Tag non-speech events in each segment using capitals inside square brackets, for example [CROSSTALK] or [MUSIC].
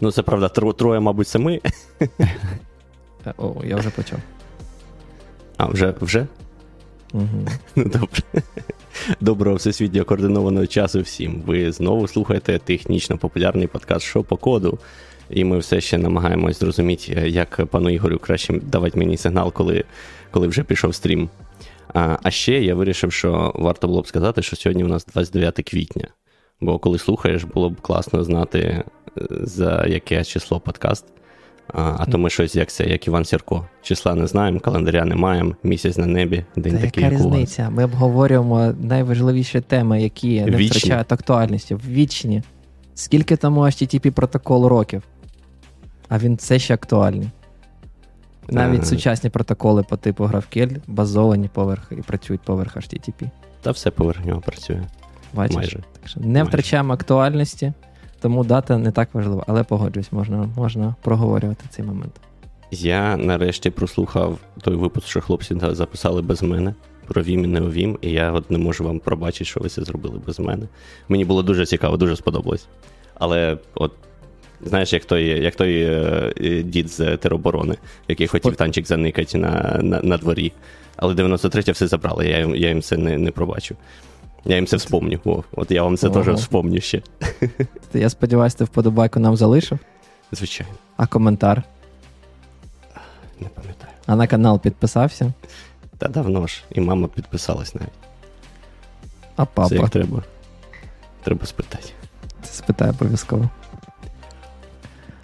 Ну, це правда, троє, мабуть, це ми. О, я вже почав. А, вже? вже? Угу. Ну, добре. Доброго всесвітньо координованого часу всім. Ви знову слухаєте технічно популярний подкаст «Що по коду. І ми все ще намагаємось зрозуміти, як пану Ігорю краще давати мені сигнал, коли коли вже пішов стрім. А а ще я вирішив, що варто було б сказати, що сьогодні у нас 29 квітня. Бо коли слухаєш, було б класно знати, е, за яке число подкаст. А а то ми щось як це, як Іван Сірко. Числа не знаємо, календаря не маємо, місяць на небі, день Та такий. Яка як різниця? у вас. Ми обговорюємо найважливіші теми, які не Вічні. втрачають актуальності. Вічні. Скільки тому HTTP протокол років? А він все ще актуальний. Навіть Е. сучасні протоколи по типу GraphQL базовані поверх і працюють поверх HTTP. Та все поверх нього працює. Бачиш? Майже. Так що не Майже. втрачаємо актуальності, тому дата не так важлива. Але погоджуюсь, можна, можна проговорювати цей момент. Я нарешті прослухав той випуск, що хлопці записали без мене. Про Вім і не у Вім, і я от не можу вам пробачити, що ви це зробили без мене. Мені було дуже цікаво, дуже сподобалось. Але от знаєш, як той, як той е, е, дід з тероборони, який хотів танчик заникати на, на, на дворі. Але 93 все забрали, я, я їм це не, не пробачу. Я їм це вспомню. О, от я вам це теж вспомню ще. Я сподіваюся, ти вподобайку нам залишив, Звичайно, а коментар. не пам'ятаю. А на канал підписався. Та давно ж, і мама підписалась навіть. А Це папа. як треба. Треба спитати. Це спитаю обов'язково.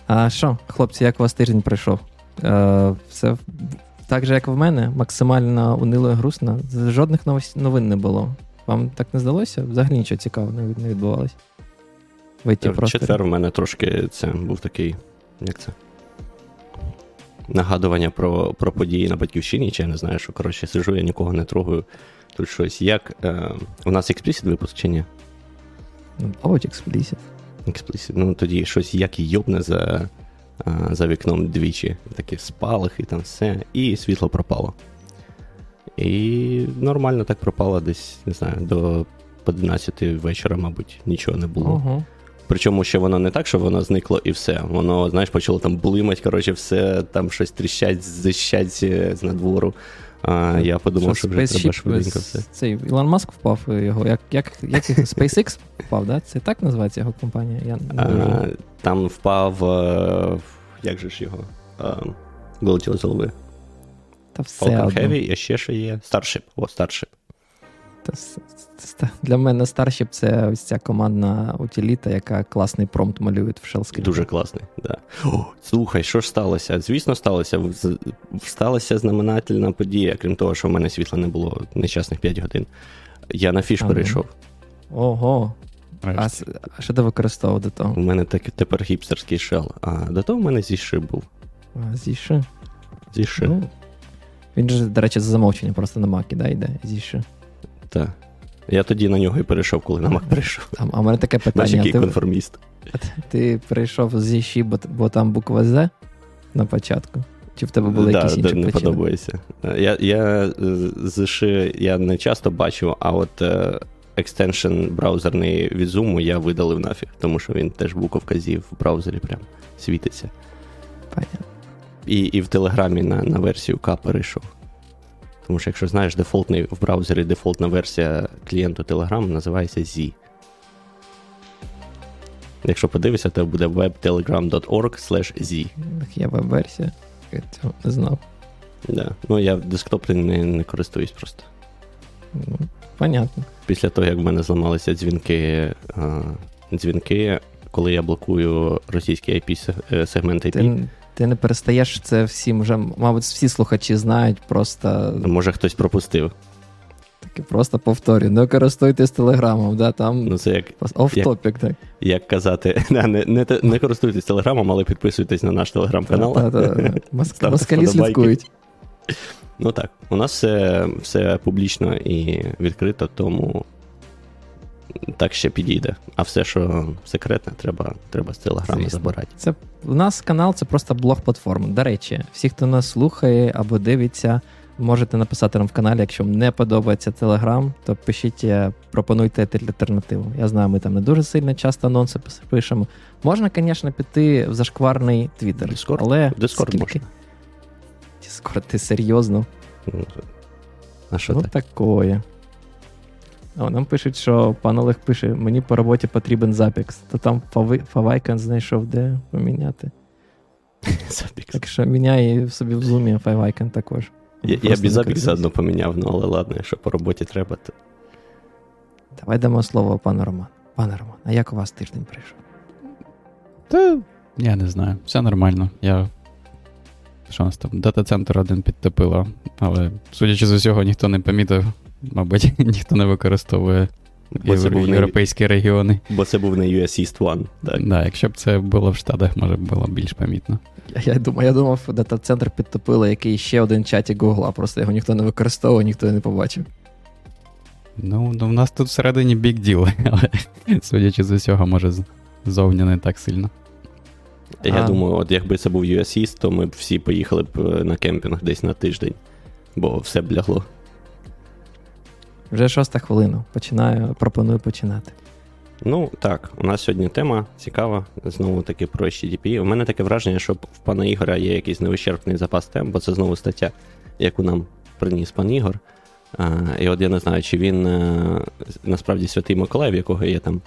А що, хлопці, як у вас тиждень пройшов? Е, все так же, як в мене, максимально унило і грустно. Жодних новин не було. Вам так не здалося? Взагалі нічого цікавого не, від- не відбувалось. В В четвер у мене трошки це був такий, як це? Нагадування про, про події на батьківщині, чи я не знаю, що коротше сижу, я нікого не трогаю. Тут щось. Як. Е, у нас експлісіт випуск чи ні? Ну, Мабуть, експлісіт. Експлісіт. Ну тоді щось як йобне за, е, за вікном двічі. Такі спалахи, там все, і світло пропало. І нормально так пропало десь, не знаю, до 11 вечора, мабуть, нічого не було. Ого. Причому ще воно не так, що воно зникло і все. Воно, знаєш, почало там блимать, коротше, все там щось тріщать, зищать е, з надвору. А, я подумав, що, вже треба швиденько все. Цей Ілон Маск впав його. Як, як, як SpaceX впав, да? Це так називається його компанія? Я не А, там впав. е, як же ж його? А, вилетіло з голови. Та все Falcon одно. Heavy, і ще що є. Starship. О, Starship. Та Для мене Starship це ось ця командна утиліта, яка класний промпт малює в shell. Дуже класний. Да. О, слухай, що ж сталося? Звісно, сталося. Сталася знаменательна подія, крім того, що в мене світла не було нещасних 5 годин. Я на фіш Ага. перейшов. Ого. А, а що ти використовував до того? У мене так, тепер гіпстерський шел. А до того в мене зіши був. А, Зіши. Зіши. Ну, він же, до речі, за замовчення просто на макі, да, йде. Зіши. Так. Я тоді на нього і перейшов, коли на Мак перейшов. А, а в мене таке Знаєш, питання. який Ти, конформіст. ти перейшов з Зіші, бо, бо там буква З на початку? Чи в тебе були Да, якісь інші не подобається. Я, я е, зіши я не часто бачу, а от е, екстеншн браузерний від Zoom я видалив нафіг, тому що він теж буковка в браузері прям світиться. Понятно. І, і в Телеграмі на, на версію К перейшов. Тому що, якщо знаєш, дефолтний в браузері дефолтна версія клієнту Telegram називається Z. Якщо подивишся, то буде webtelegram.org Z. Так Є веб-версія. Я цього не знав. Да. Ну, я десктопом не, не користуюсь просто. Ну, понятно. Після того, як в мене зламалися дзвінки, а, дзвінки, коли я блокую російський IP-сегмент IP, Ти, ти не перестаєш це всім вже, мабуть, всі слухачі знають, просто може хтось пропустив. таки просто повторюю. Не користуйтесь телеграмом, да, там Ну, це як, просто оф-топік, так. як казати, [LAUGHS] не, не, не користуйтесь телеграмом, але підписуйтесь на наш телеграм-канал. [LAUGHS] Москалі слідкують. Ну так, у нас все, все публічно і відкрито, тому так ще підійде. А все, що секретне, треба, треба з телеграму Звісно. забирати. Це у нас канал це просто блог платформа. До речі, всі, хто нас слухає або дивиться Можете написати нам в каналі, якщо вам не подобається Телеграм, то пишіть, е, пропонуйте альтернативу. Я знаю, ми там не дуже сильно часто анонси пишемо. Можна, звісно, піти в зашкварний твіттер. Discord? але Discord скільки... можна. Discord, ти серйозно? Ну, А що ну, так? такое. О, нам пишуть, що пан Олег пише: мені по роботі потрібен запікс. То там favicon знайшов, де поміняти. [LAUGHS] Запікс. Так що міняй собі в зумі favicon також. Я, я б не запік користуюсь. поміняв, ну але ладно, якщо по роботі треба, то Давай дамо слово пану Роману. Пане Роман, а як у вас тиждень прийшов? Та я не знаю, все нормально. Я. Що у нас там? Дата-центр один підтопило, але судячи з усього, ніхто не помітив, мабуть, [LAUGHS] ніхто не використовує бо це, був не, європейські регіони. бо це був не US East One. Так. Да, якщо б це було в Штатах, може б було більш помітно. Я, я думав, я думав, дата-центр підтопили, який ще один чатик Гугла, просто його ніхто не використовував, ніхто не побачив. Ну, ну в нас тут всередині бік діл, [LAUGHS] але судячи з усього, може з- ззовні не так сильно. Я А. думаю, от якби це був US East, то ми б всі поїхали б е, на кемпінг десь на тиждень, бо все б лягло. Вже шоста хвилина. Починаю, пропоную починати. Ну так, у нас сьогодні тема цікава, знову таки про HTTP. У мене таке враження, що в пана Ігоря є якийсь невичерпний запас тем, бо це знову стаття, яку нам приніс пан Ігор. А, і от я не знаю, чи він е, насправді святий Миколай, в якого є там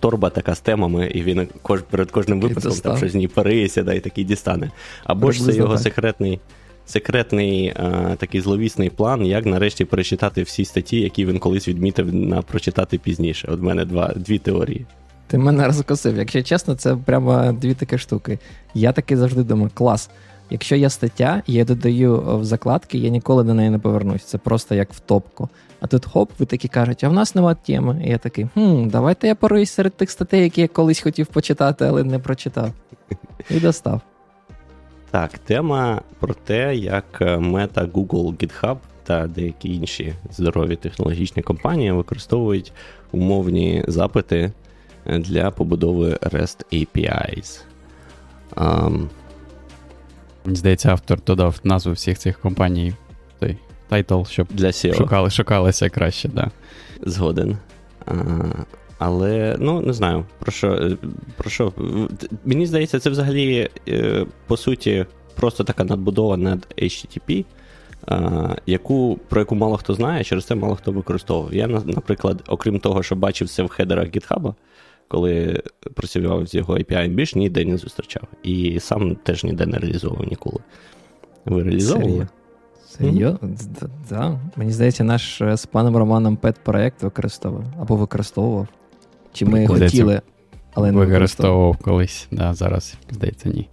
торба така з темами, і він кож, перед кожним випуском там щось з ній париється, да, і такий дістане. Або ж це його так. секретний. Секретний е, такий зловісний план, як нарешті перечитати всі статті, які він колись відмітив на прочитати пізніше. От в мене два, дві теорії. Ти мене розкосив. Якщо чесно, це прямо дві такі штуки. Я таки завжди думаю, клас. Якщо є стаття, я додаю в закладки, я ніколи до неї не повернусь. Це просто як в топку. А тут хоп, ви такі кажуть, а в нас нема теми. І я такий, хм, давайте я поруюсь серед тих статей, які я колись хотів почитати, але не прочитав. І достав. Так, тема про те, як е, Meta, Google, GitHub та деякі інші здорові технологічні компанії використовують умовні запити е, для побудови REST APIs. Мені здається, автор додав назву всіх цих компаній, той title, щоб для SEO шукали, шукалися краще, да. згоден. Але, ну, не знаю, про що. е, Про що. Мені здається, це взагалі, е, по суті, просто така надбудова над HTTP, яку, про яку мало хто знає, через це мало хто використовував. Я, наприклад, окрім того, що бачив це в header ах GitHub, коли працював з його API, більш ніде не зустрічав. І сам теж ніде не реалізовував ніколи. Ви реалізовували? Серйозно? Д- Да. Мені здається, наш е, з паном Романом пет-проект використовував або використовував. Чи ми хотіли, але не використовував. Колись, да, зараз, здається, ні.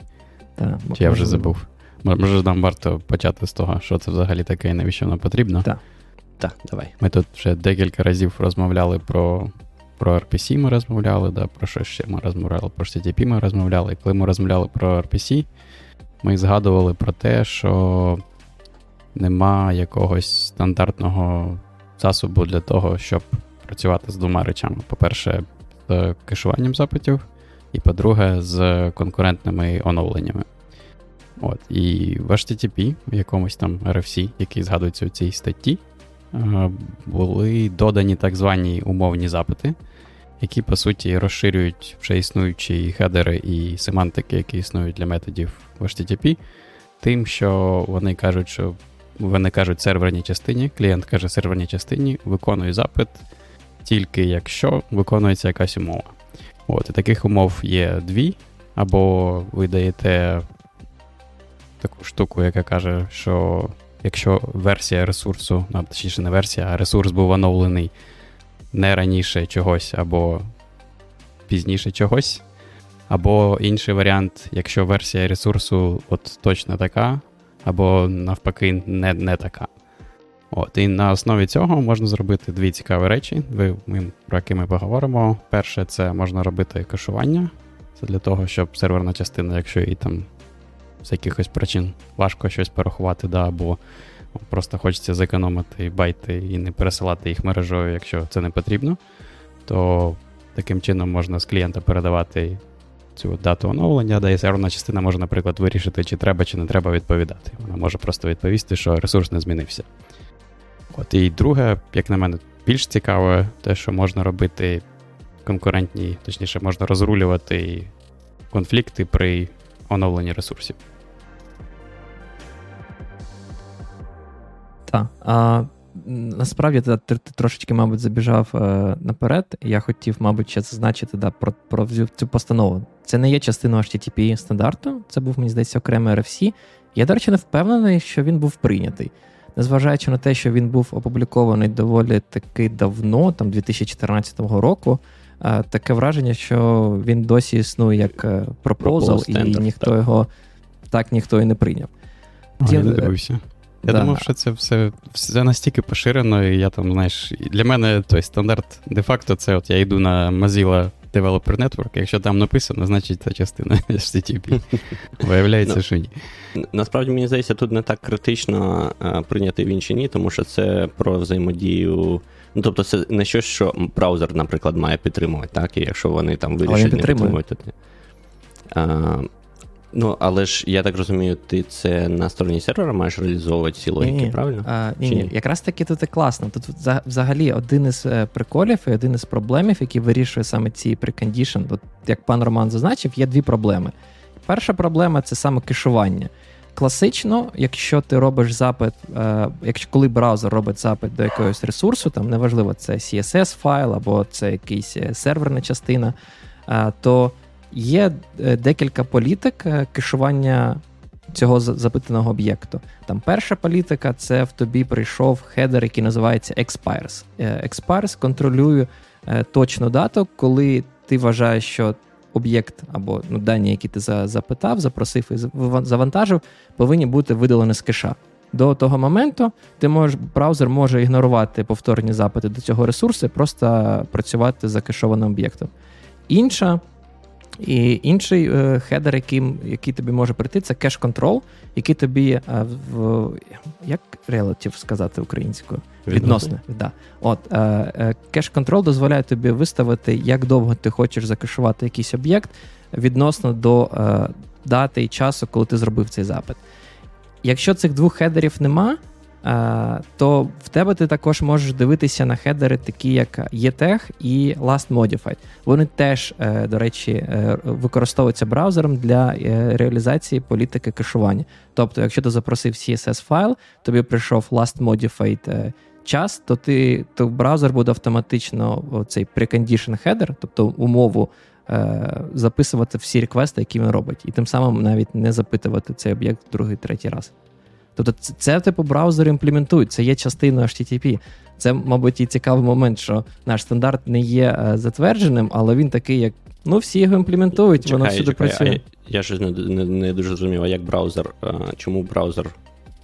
Так, Чи я вже забув. Може, нам варто почати з того, що це взагалі таке і навіщо воно потрібно. Так. Так, давай. Ми тут вже декілька разів розмовляли про, про RPC, ми розмовляли, да, про що ще ми розмовляли, про HTTP ми розмовляли. І коли ми розмовляли про RPC, ми згадували про те, що нема якогось стандартного засобу для того, щоб працювати з двома речами. По-перше, з кешуванням запитів, і по-друге, з конкурентними оновленнями. От, і в HTTP, в якомусь там RFC, який згадується у цій статті, е, були додані так звані умовні запити, які, по суті, розширюють вже існуючі хедери і семантики, які існують для методів в HTTP, тим, що вони кажуть, що вони кажуть серверній частині, клієнт каже серверній частині, виконує запит тільки якщо виконується якась умова. От, і таких умов є дві, або ви даєте таку штуку, яка каже, що якщо версія ресурсу, ну, точніше не версія, а ресурс був оновлений не раніше чогось, або пізніше чогось. Або інший варіант, якщо версія ресурсу от точно така, або навпаки не, не така. От, і на основі цього можна зробити дві цікаві речі, ми, про які ми поговоримо. Перше, це можна робити кешування. Це для того, щоб серверна частина, якщо їй там з якихось причин важко щось порахувати, да, або просто хочеться зекономити байти і не пересилати їх мережою, якщо це не потрібно, то таким чином можна з клієнта передавати цю дату оновлення, де серверна частина може, наприклад, вирішити, чи треба, чи не треба відповідати. Вона може просто відповісти, що ресурс не змінився. От І друге, як на мене, більш цікаве, те, що можна робити конкурентні, точніше, можна розрулювати конфлікти при оновленні ресурсів. Так. А, Насправді ти, ти, ти трошечки, мабуть, забіжав е, наперед. Я хотів, мабуть, ще зазначити да, про про цю постанову. Це не є частиною HTTP стандарту, це був, мені здається, окремий RFC. Я, до речі, не впевнений, що він був прийнятий. Незважаючи на те, що він був опублікований доволі таки давно, там 2014 року, е, таке враження, що він досі існує як пропозал, і ніхто так. його так ніхто і не прийняв. А, я не дивився. Я да. думав, що це все все настільки поширено, і я там, знаєш, для мене той стандарт де-факто це от я йду на Mozilla Developer Network, якщо там написано, значить це частина [LAUGHS] HTTP. Виявляється, що ні. Насправді, мені здається, тут не так критично прийняти він чи ні, тому що це про взаємодію. Ну, тобто, це не щось, що браузер, наприклад, має підтримувати, так? І якщо вони там вирішать не підтримувати, то. А, Ну, але ж я так розумію, ти це на стороні сервера маєш реалізовувати ці логіки, ні, правильно? А, ні, ні, ні, якраз таки тут і класно. Тут взагалі один із е, приколів і один із проблемів, який вирішує саме ці прекондішн. Тут, як пан Роман зазначив, є дві проблеми. Перша проблема це саме кешування. Класично, якщо ти робиш запит, е, якщо коли браузер робить запит до якогось ресурсу, там неважливо, це CSS файл або це якийсь е, серверна частина, е, то Є е, декілька політик е, кешування цього запитаного об'єкту. Там перша політика це в тобі прийшов хедер, який називається expires. Е, expires контролює точну дату, коли ти вважаєш, що об'єкт або ну, дані, які ти запитав, запросив і завантажив, повинні бути видалені з кеша. До того моменту ти можеш, браузер може ігнорувати повторні запити до цього ресурсу, просто працювати за кешованим об'єктом. Інша і інший е, header, який який тобі може прийти, це Cache-Control, який тобі е, в як relative сказати українською? Відносно. Да. От, е, е, Кеш-контрол дозволяє тобі виставити, як довго ти хочеш закешувати якийсь об'єкт відносно до е, дати і часу, коли ти зробив цей запит. Якщо цих двох хедерів нема, то в тебе ти також можеш дивитися на хедери, такі як ETEG і Last Modified. Вони теж, е, до речі, е, використовуються браузером для е, реалізації політики кешування. Тобто, якщо ти запросив CSS файл, тобі прийшов Last Modified час, то ти то браузер буде автоматично цей precondition хедер, тобто умову. Записувати всі реквести, які він робить, і тим самим навіть не запитувати цей об'єкт другий, третій раз. Тобто, це, це типу браузери імплементують, це є частиною HTTP. Це, мабуть, і цікавий момент, що наш стандарт не є е, затвердженим, але він такий, як ну, всі його імплементують, чекай, воно всюди чекай, працює. А я щось не, не не, дуже зрозумів, а як браузер, а, чому браузер,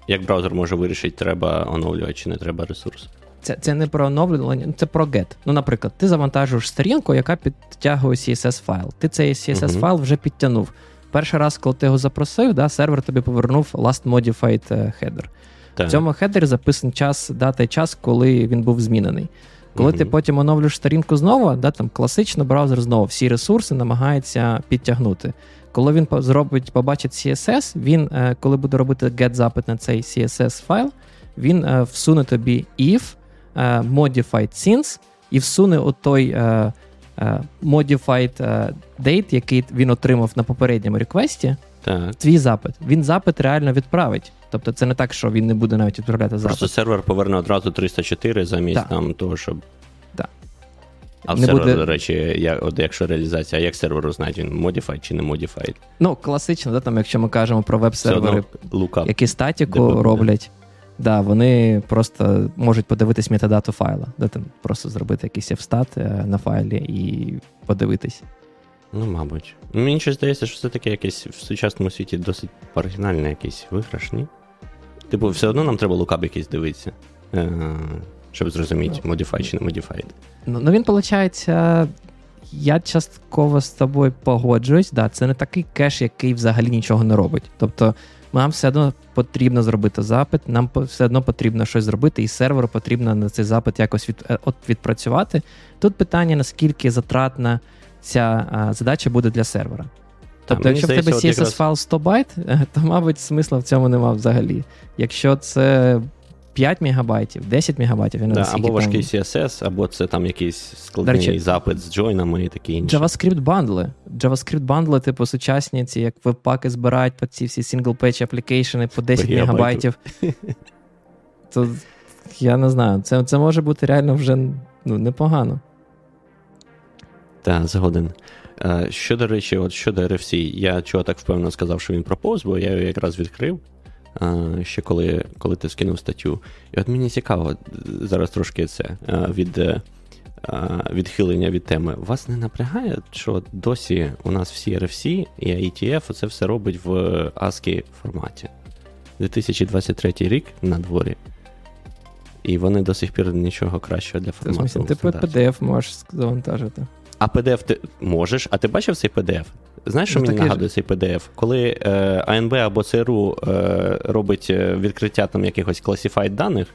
як браузер може вирішити, треба оновлювати чи не треба ресурс? Це це не про оновлення, це про get. Ну, наприклад, ти завантажуєш сторінку, яка підтягує CSS файл. Ти цей CSS файл вже підтягнув. Перший раз, коли ти його запросив, да, сервер тобі повернув last modified е, header. Так. В цьому хедері записаний час, дата і час, коли він був змінений. Коли mm ти потім оновлюєш сторінку знову, да, там класично браузер знову всі ресурси намагається підтягнути. Коли він зробить, побачить CSS, він, е, коли буде робити get-запит на цей CSS файл, він е, всуне тобі if modified since і всуне отой Е, modified е, date, який він отримав на попередньому реквесті, так. твій запит. Він запит реально відправить. Тобто це не так, що він не буде навіть відправляти запит. Просто сервер поверне одразу 304 замість так. там того, щоб. Так. А в не сервер, буде... до речі, як, от якщо реалізація, як сервер знає, він modified чи не modified? Ну, класично, да, там, якщо ми кажемо про веб-сервери, які статіку роблять. Да, вони просто можуть подивитись метадату файла, де там просто зробити якийсь фстат е, на файлі і подивитись. Ну, мабуть. Мені щось здається, що це таке якесь в сучасному світі досить оригінальне якийсь виграш, ні? Типу, все одно нам треба лукап якийсь дивитися, е, щоб зрозуміти, ну, Modified чи не Modified. Ну, ну він, виходить, я частково з тобою погоджуюсь. Да, Це не такий кеш, який взагалі нічого не робить. Тобто нам все одно потрібно зробити запит, нам все одно потрібно щось зробити, і серверу потрібно на цей запит якось від, е, от, відпрацювати. Тут питання, наскільки затратна ця а, задача буде для сервера. Тобто, якщо в тебе CSS файл 100 байт, [LAUGHS] то, мабуть, смисла в цьому нема взагалі. Якщо це 5 мегабайтів, 10 мегабайтів, я не да, або важкий. CSS, або це там якийсь складний речі, запит з джойнами і таке інше. JavaScript бандли. JavaScript бандли, типу, сучасні, ці як веб-паки збирають по ці всі single-page аплікейшени по 10 мегабайтів. [LAUGHS] То я не знаю, це це може бути реально вже ну, непогано. Так, згоден. Е, що, до речі, от щодо RFC, я чого так впевнено сказав, що він пропоз, бо я його якраз відкрив ще коли коли ти скинув статтю. І от мені цікаво, зараз трошки це е, від відхилення від теми. Вас не напрягає, що досі у нас всі RFC і IETF це все робить в ASCII форматі. 2023 рік на дворі. І вони до сих пір нічого кращого для формату. Ти PDF можеш завантажити. А PDF ти можеш, а ти бачив цей PDF? Знаєш, що ну, мені нагадує ж... цей PDF? Коли е, АНБ або ЦРУ е, робить е, відкриття там якихось класіфайд даних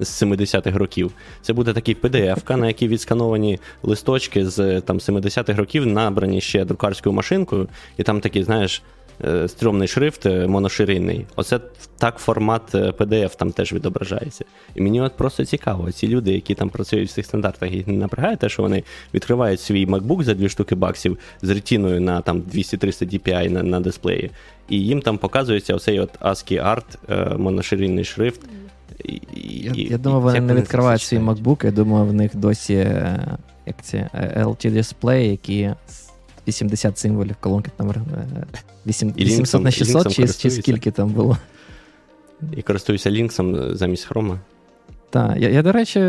з 70-х років, це буде такий PDF, на якій відскановані листочки з там 70-х років, набрані ще друкарською машинкою, і там такі, знаєш, Е, стрьомний шрифт е, моноширинний. Оце так формат PDF е, там теж відображається. І мені от просто цікаво, ці люди, які там працюють в цих стандартах, їх не напрягає те, що вони відкривають свій MacBook за дві штуки баксів з ретіною на там 200-300 DPI на на дисплеї, і їм там показується оцей от ASCII Art моноширинний шрифт. І, Я, і, я думаю, вони не відкривають свій MacBook, я думаю, в них досі як це, LT дисплеї, які 80 символів, колонки там 8, 800 на 600 чи, чи скільки там було. І користуюся лінксом замість хрома. Так, я, я, до речі,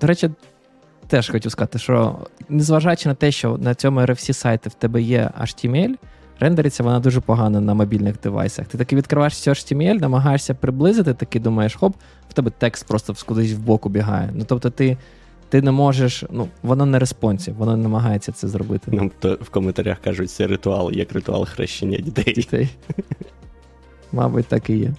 до речі, теж хотів сказати, що незважаючи на те, що на цьому RFC сайті в тебе є HTML, рендериться вона дуже погано на мобільних девайсах. Ти таки відкриваєш цю HTML, намагаєшся приблизити, такий думаєш, хоп, в тебе текст просто кудись в бок убігає. Ну, тобто ти ти не можеш, ну, воно не респонсів, воно не намагається це зробити. Нам то в коментарях кажуть, це ритуал, як ритуал хрещення дітей. дітей. Мабуть, так і є.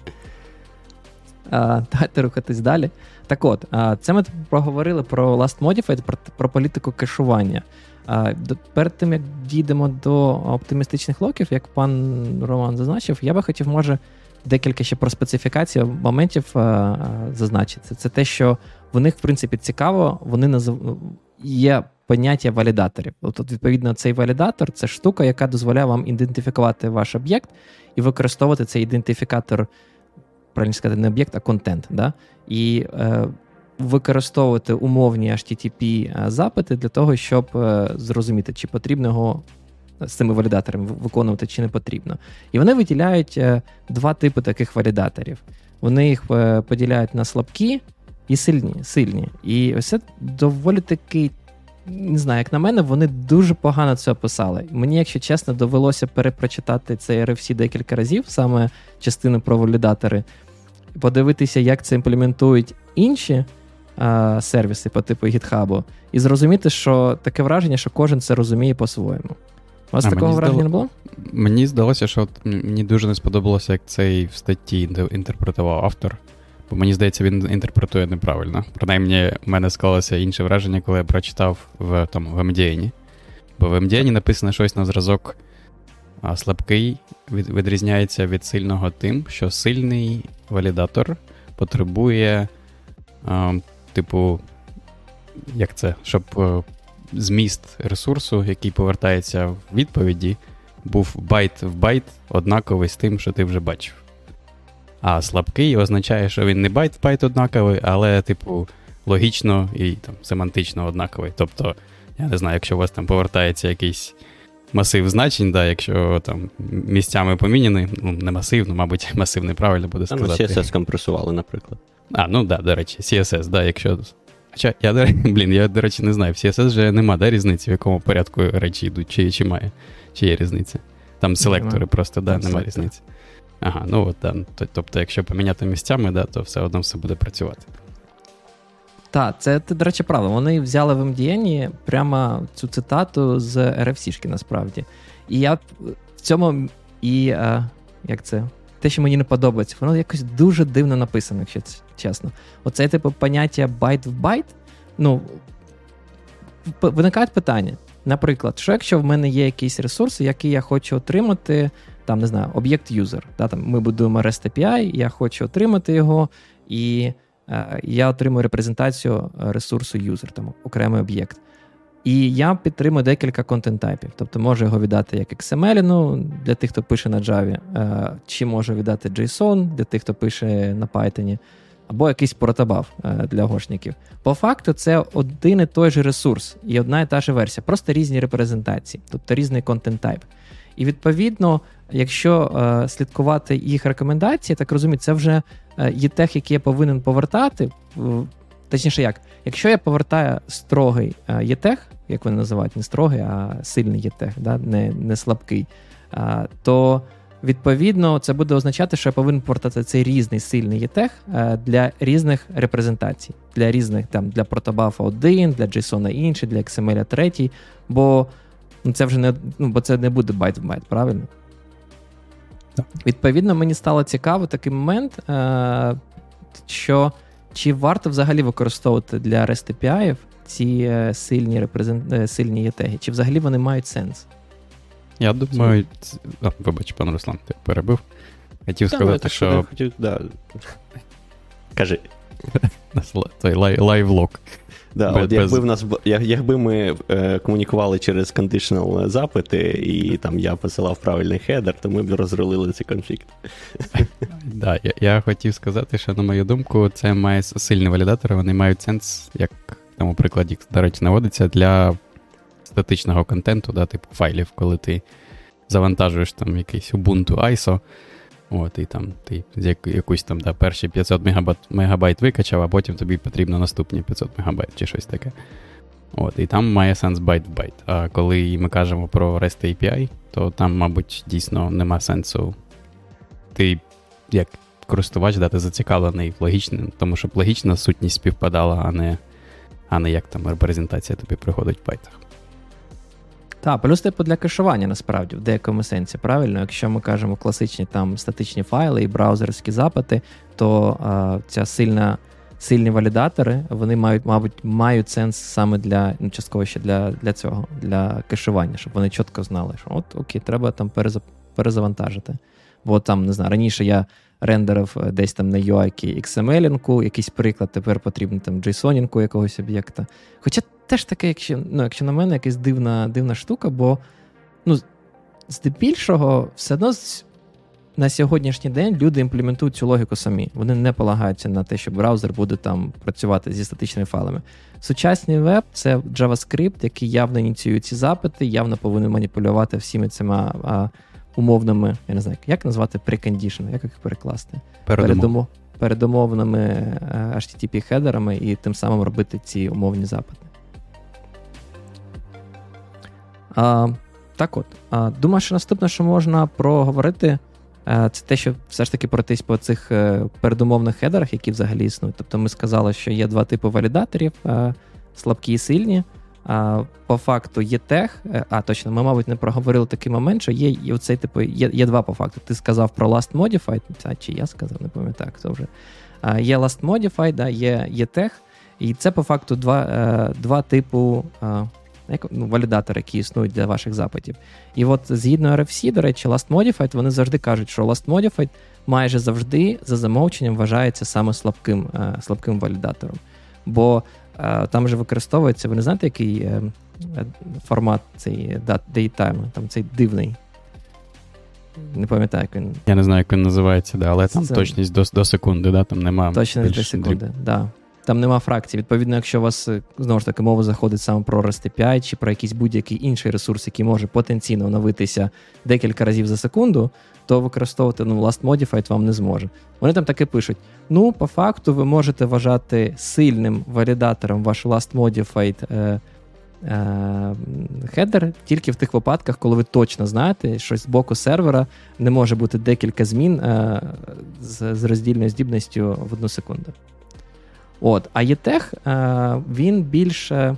А, Давайте рухатись далі. Так от, а, це ми проговорили про Last Modified, про, про політику кешування. А, до, Перед тим, як дійдемо до оптимістичних локів, як пан Роман зазначив, я би хотів, може, декілька ще про специфікацію моментів а, зазначити. Це те, що в них, в принципі, цікаво, вони назив... є поняття валідаторів. От, відповідно, цей валідатор це штука, яка дозволяє вам ідентифікувати ваш об'єкт і використовувати цей ідентифікатор, правильно сказати, не об'єкт, а контент. Да? І е, використовувати умовні http е, запити для того, щоб е, зрозуміти, чи потрібно його. З цими валідаторами виконувати чи не потрібно. І вони виділяють е, два типи таких валідаторів. Вони їх поділяють на слабкі і сильні. сильні. І ось це доволі такий. Не знаю, як на мене, вони дуже погано це описали. Мені, якщо чесно, довелося перепрочитати цей RFC декілька разів, саме частину про валідатори, подивитися, як це імплементують інші а, сервіси по типу GitHub, і зрозуміти, що таке враження, що кожен це розуміє по-своєму. У вас а, такого враження здало... не було? Мені здалося, що от мені дуже не сподобалося, як цей в статті інтерпретував автор. Бо мені здається, він інтерпретує неправильно. Принаймні, в мене склалося інше враження, коли я прочитав в там, в MDN. Бо в MDN написано щось на зразок а слабкий, від, відрізняється від сильного тим, що сильний валідатор потребує, а, типу, як це, щоб а, зміст ресурсу, який повертається в відповіді, був байт в байт однаковий з тим, що ти вже бачив. А слабкий означає, що він не байт в байт однаковий, але, типу, логічно і там семантично однаковий. Тобто, я не знаю, якщо у вас там повертається якийсь масив значень, да, якщо там місцями поміняні, ну, не масив, ну, мабуть, [LAUGHS] масив неправильно буде сказати. Там CSS компресували, наприклад. А, ну да, до речі, CSS, да, якщо. Хоча я, [LAUGHS] блін, я, до речі, не знаю, в CSS вже нема да, різниці, в якому порядку речі йдуть, чи чи має, чи є різниця. Там селектори Нема. просто, да, немає різниці. Ага, ну от да. Тобто, якщо поміняти місцями, да, то все одно все буде працювати. Так, це, до речі, правда. Вони взяли в MDN прямо цю цитату з RFC-шки, насправді. І я в цьому і а, як це? Те, що мені не подобається, воно якось дуже дивно написано, якщо чесно. Оце, типу, поняття байт в байт. Ну, виникають питання. Наприклад, що якщо в мене є якийсь ресурс, який я хочу отримати, там не знаю, об'єкт user. Да, там Ми будуємо REST API, я хочу отримати його, і е, я отримую репрезентацію ресурсу юзер, там окремий об'єкт. І я підтримую декілька контент-тайпів. Тобто можу його віддати як XML, ну, для тих, хто пише на Java, е, чи можу віддати JSON для тих, хто пише на Python, або якийсь протобаф е, для гошників. По факту, це один і той же ресурс і одна і та ж версія, просто різні репрезентації, тобто різний контент-тайп. І відповідно, якщо е, слідкувати їх рекомендації, так розумію, це вже є тех, який я повинен повертати. Точніше, як, якщо я повертаю строгий єтех, як вони називають, не строгий, а сильний єтех, да? не не слабкий, а, то відповідно це буде означати, що я повинен повертати цей різний сильний єтех для різних репрезентацій, для різних там для протобафа 1, для JSON інший, для XML 3, бо ну, це вже не ну, бо це не буде байт в байт, правильно? Відповідно, мені стало цікаво такий момент, що. Чи варто взагалі використовувати для REST API ці е, сильні репрезент... Е, сильні ETag и? Чи взагалі вони мають сенс? Я думаю, О, вибач, пан Руслан, ти перебив. Хотів Та, сказати, ну, що. Хотів, да. Кажи. [LAUGHS] Той livelock. Да, без, от Якби в нас якби ми е, комунікували через conditional запити, і там я посилав правильний header, то ми б розрулили цей конфлікт. [LAUGHS] Да, я, я хотів сказати, що, на мою думку, це має сильні валідатори, вони мають сенс, як в тому прикладі, до речі, наводиться для статичного контенту, да, типу файлів, коли ти завантажуєш там якийсь Ubuntu ISO. От, І там ти якусь там да, перші 500 мегабайт, мегабайт викачав, а потім тобі потрібно наступні 500 мегабайт чи щось таке. От, І там має сенс байт в байт. А коли ми кажемо про REST API, то там, мабуть, дійсно нема сенсу. Ти як користувач да, ти зацікавлений логічним, тому щоб логічна сутність співпадала, а не а не як там репрезентація тобі приходить в байтах. Так, плюс типу для кешування насправді в деякому сенсі, правильно, якщо ми кажемо класичні там статичні файли і браузерські запити, то а, ця сильна. Сильні валідатори, вони мають, мабуть, мають сенс саме для ну, частково ще для для цього, для кешування, щоб вони чітко знали, що от окей, треба там перезавантажити. Бо там, не знаю, раніше я рендерив е, десь там на UI XML, якийсь приклад, тепер потрібно там JSON якогось об'єкта. Хоча теж таке, якщо ну, якщо на мене якась дивна дивна штука, бо ну, здебільшого, все одно на сьогоднішній день люди імплементують цю логіку самі. Вони не полагаються на те, що браузер буде там працювати зі статичними файлами. Сучасний веб це JavaScript, який явно ініціює ці запити, явно повинен маніпулювати всіми цими а, умовними, я не знаю, як назвати прекондішн, як їх перекласти? Передумов. Передумовними е, HTTP-хедерами і тим самим робити ці умовні запити. А, Так от, а, думаю, що наступне, що можна проговорити, е, це те, що все ж таки пройтись по цих е, передумовних хедерах, які взагалі існують. Тобто ми сказали, що є два типи валідаторів: а, слабкі і сильні. А, По факту є тех, е, а точно, ми, мабуть, не проговорили такий момент, що є і оцей типу, є є два по факту. Ти сказав про Last Modified, а чи я сказав, не пам'ятаю, хто вже. А, Є Last Modified, да, є є тех, і це по факту два два типу як, ну, валідатори, які існують для ваших запитів. І от згідно RFC, до речі, Last Modified, вони завжди кажуть, що Last Modified майже завжди за замовченням вважається саме слабким слабким валідатором. Бо там же використовується, ви не знаєте, який е, е, формат цей datetime, там цей дивний. Не пам'ятаю, як він. Я не знаю, як він називається, да, але там Це... точність до до секунди, да, там немає. Точність до секунди, так. Да. Там нема фракцій. Відповідно, якщо у вас е, знову ж таки мова заходить саме про REST API чи про якийсь будь-який інший ресурс, який може потенційно оновитися декілька разів за секунду, то використовувати ну, Last Modified вам не зможе. Вони там таки пишуть: ну, по факту, ви можете вважати сильним валідатором ваш Last Modified е, е, хедер тільки в тих випадках, коли ви точно знаєте, що з боку сервера не може бути декілька змін е, з, з роздільною здібністю в одну секунду. От, А ЄТЕХ він більше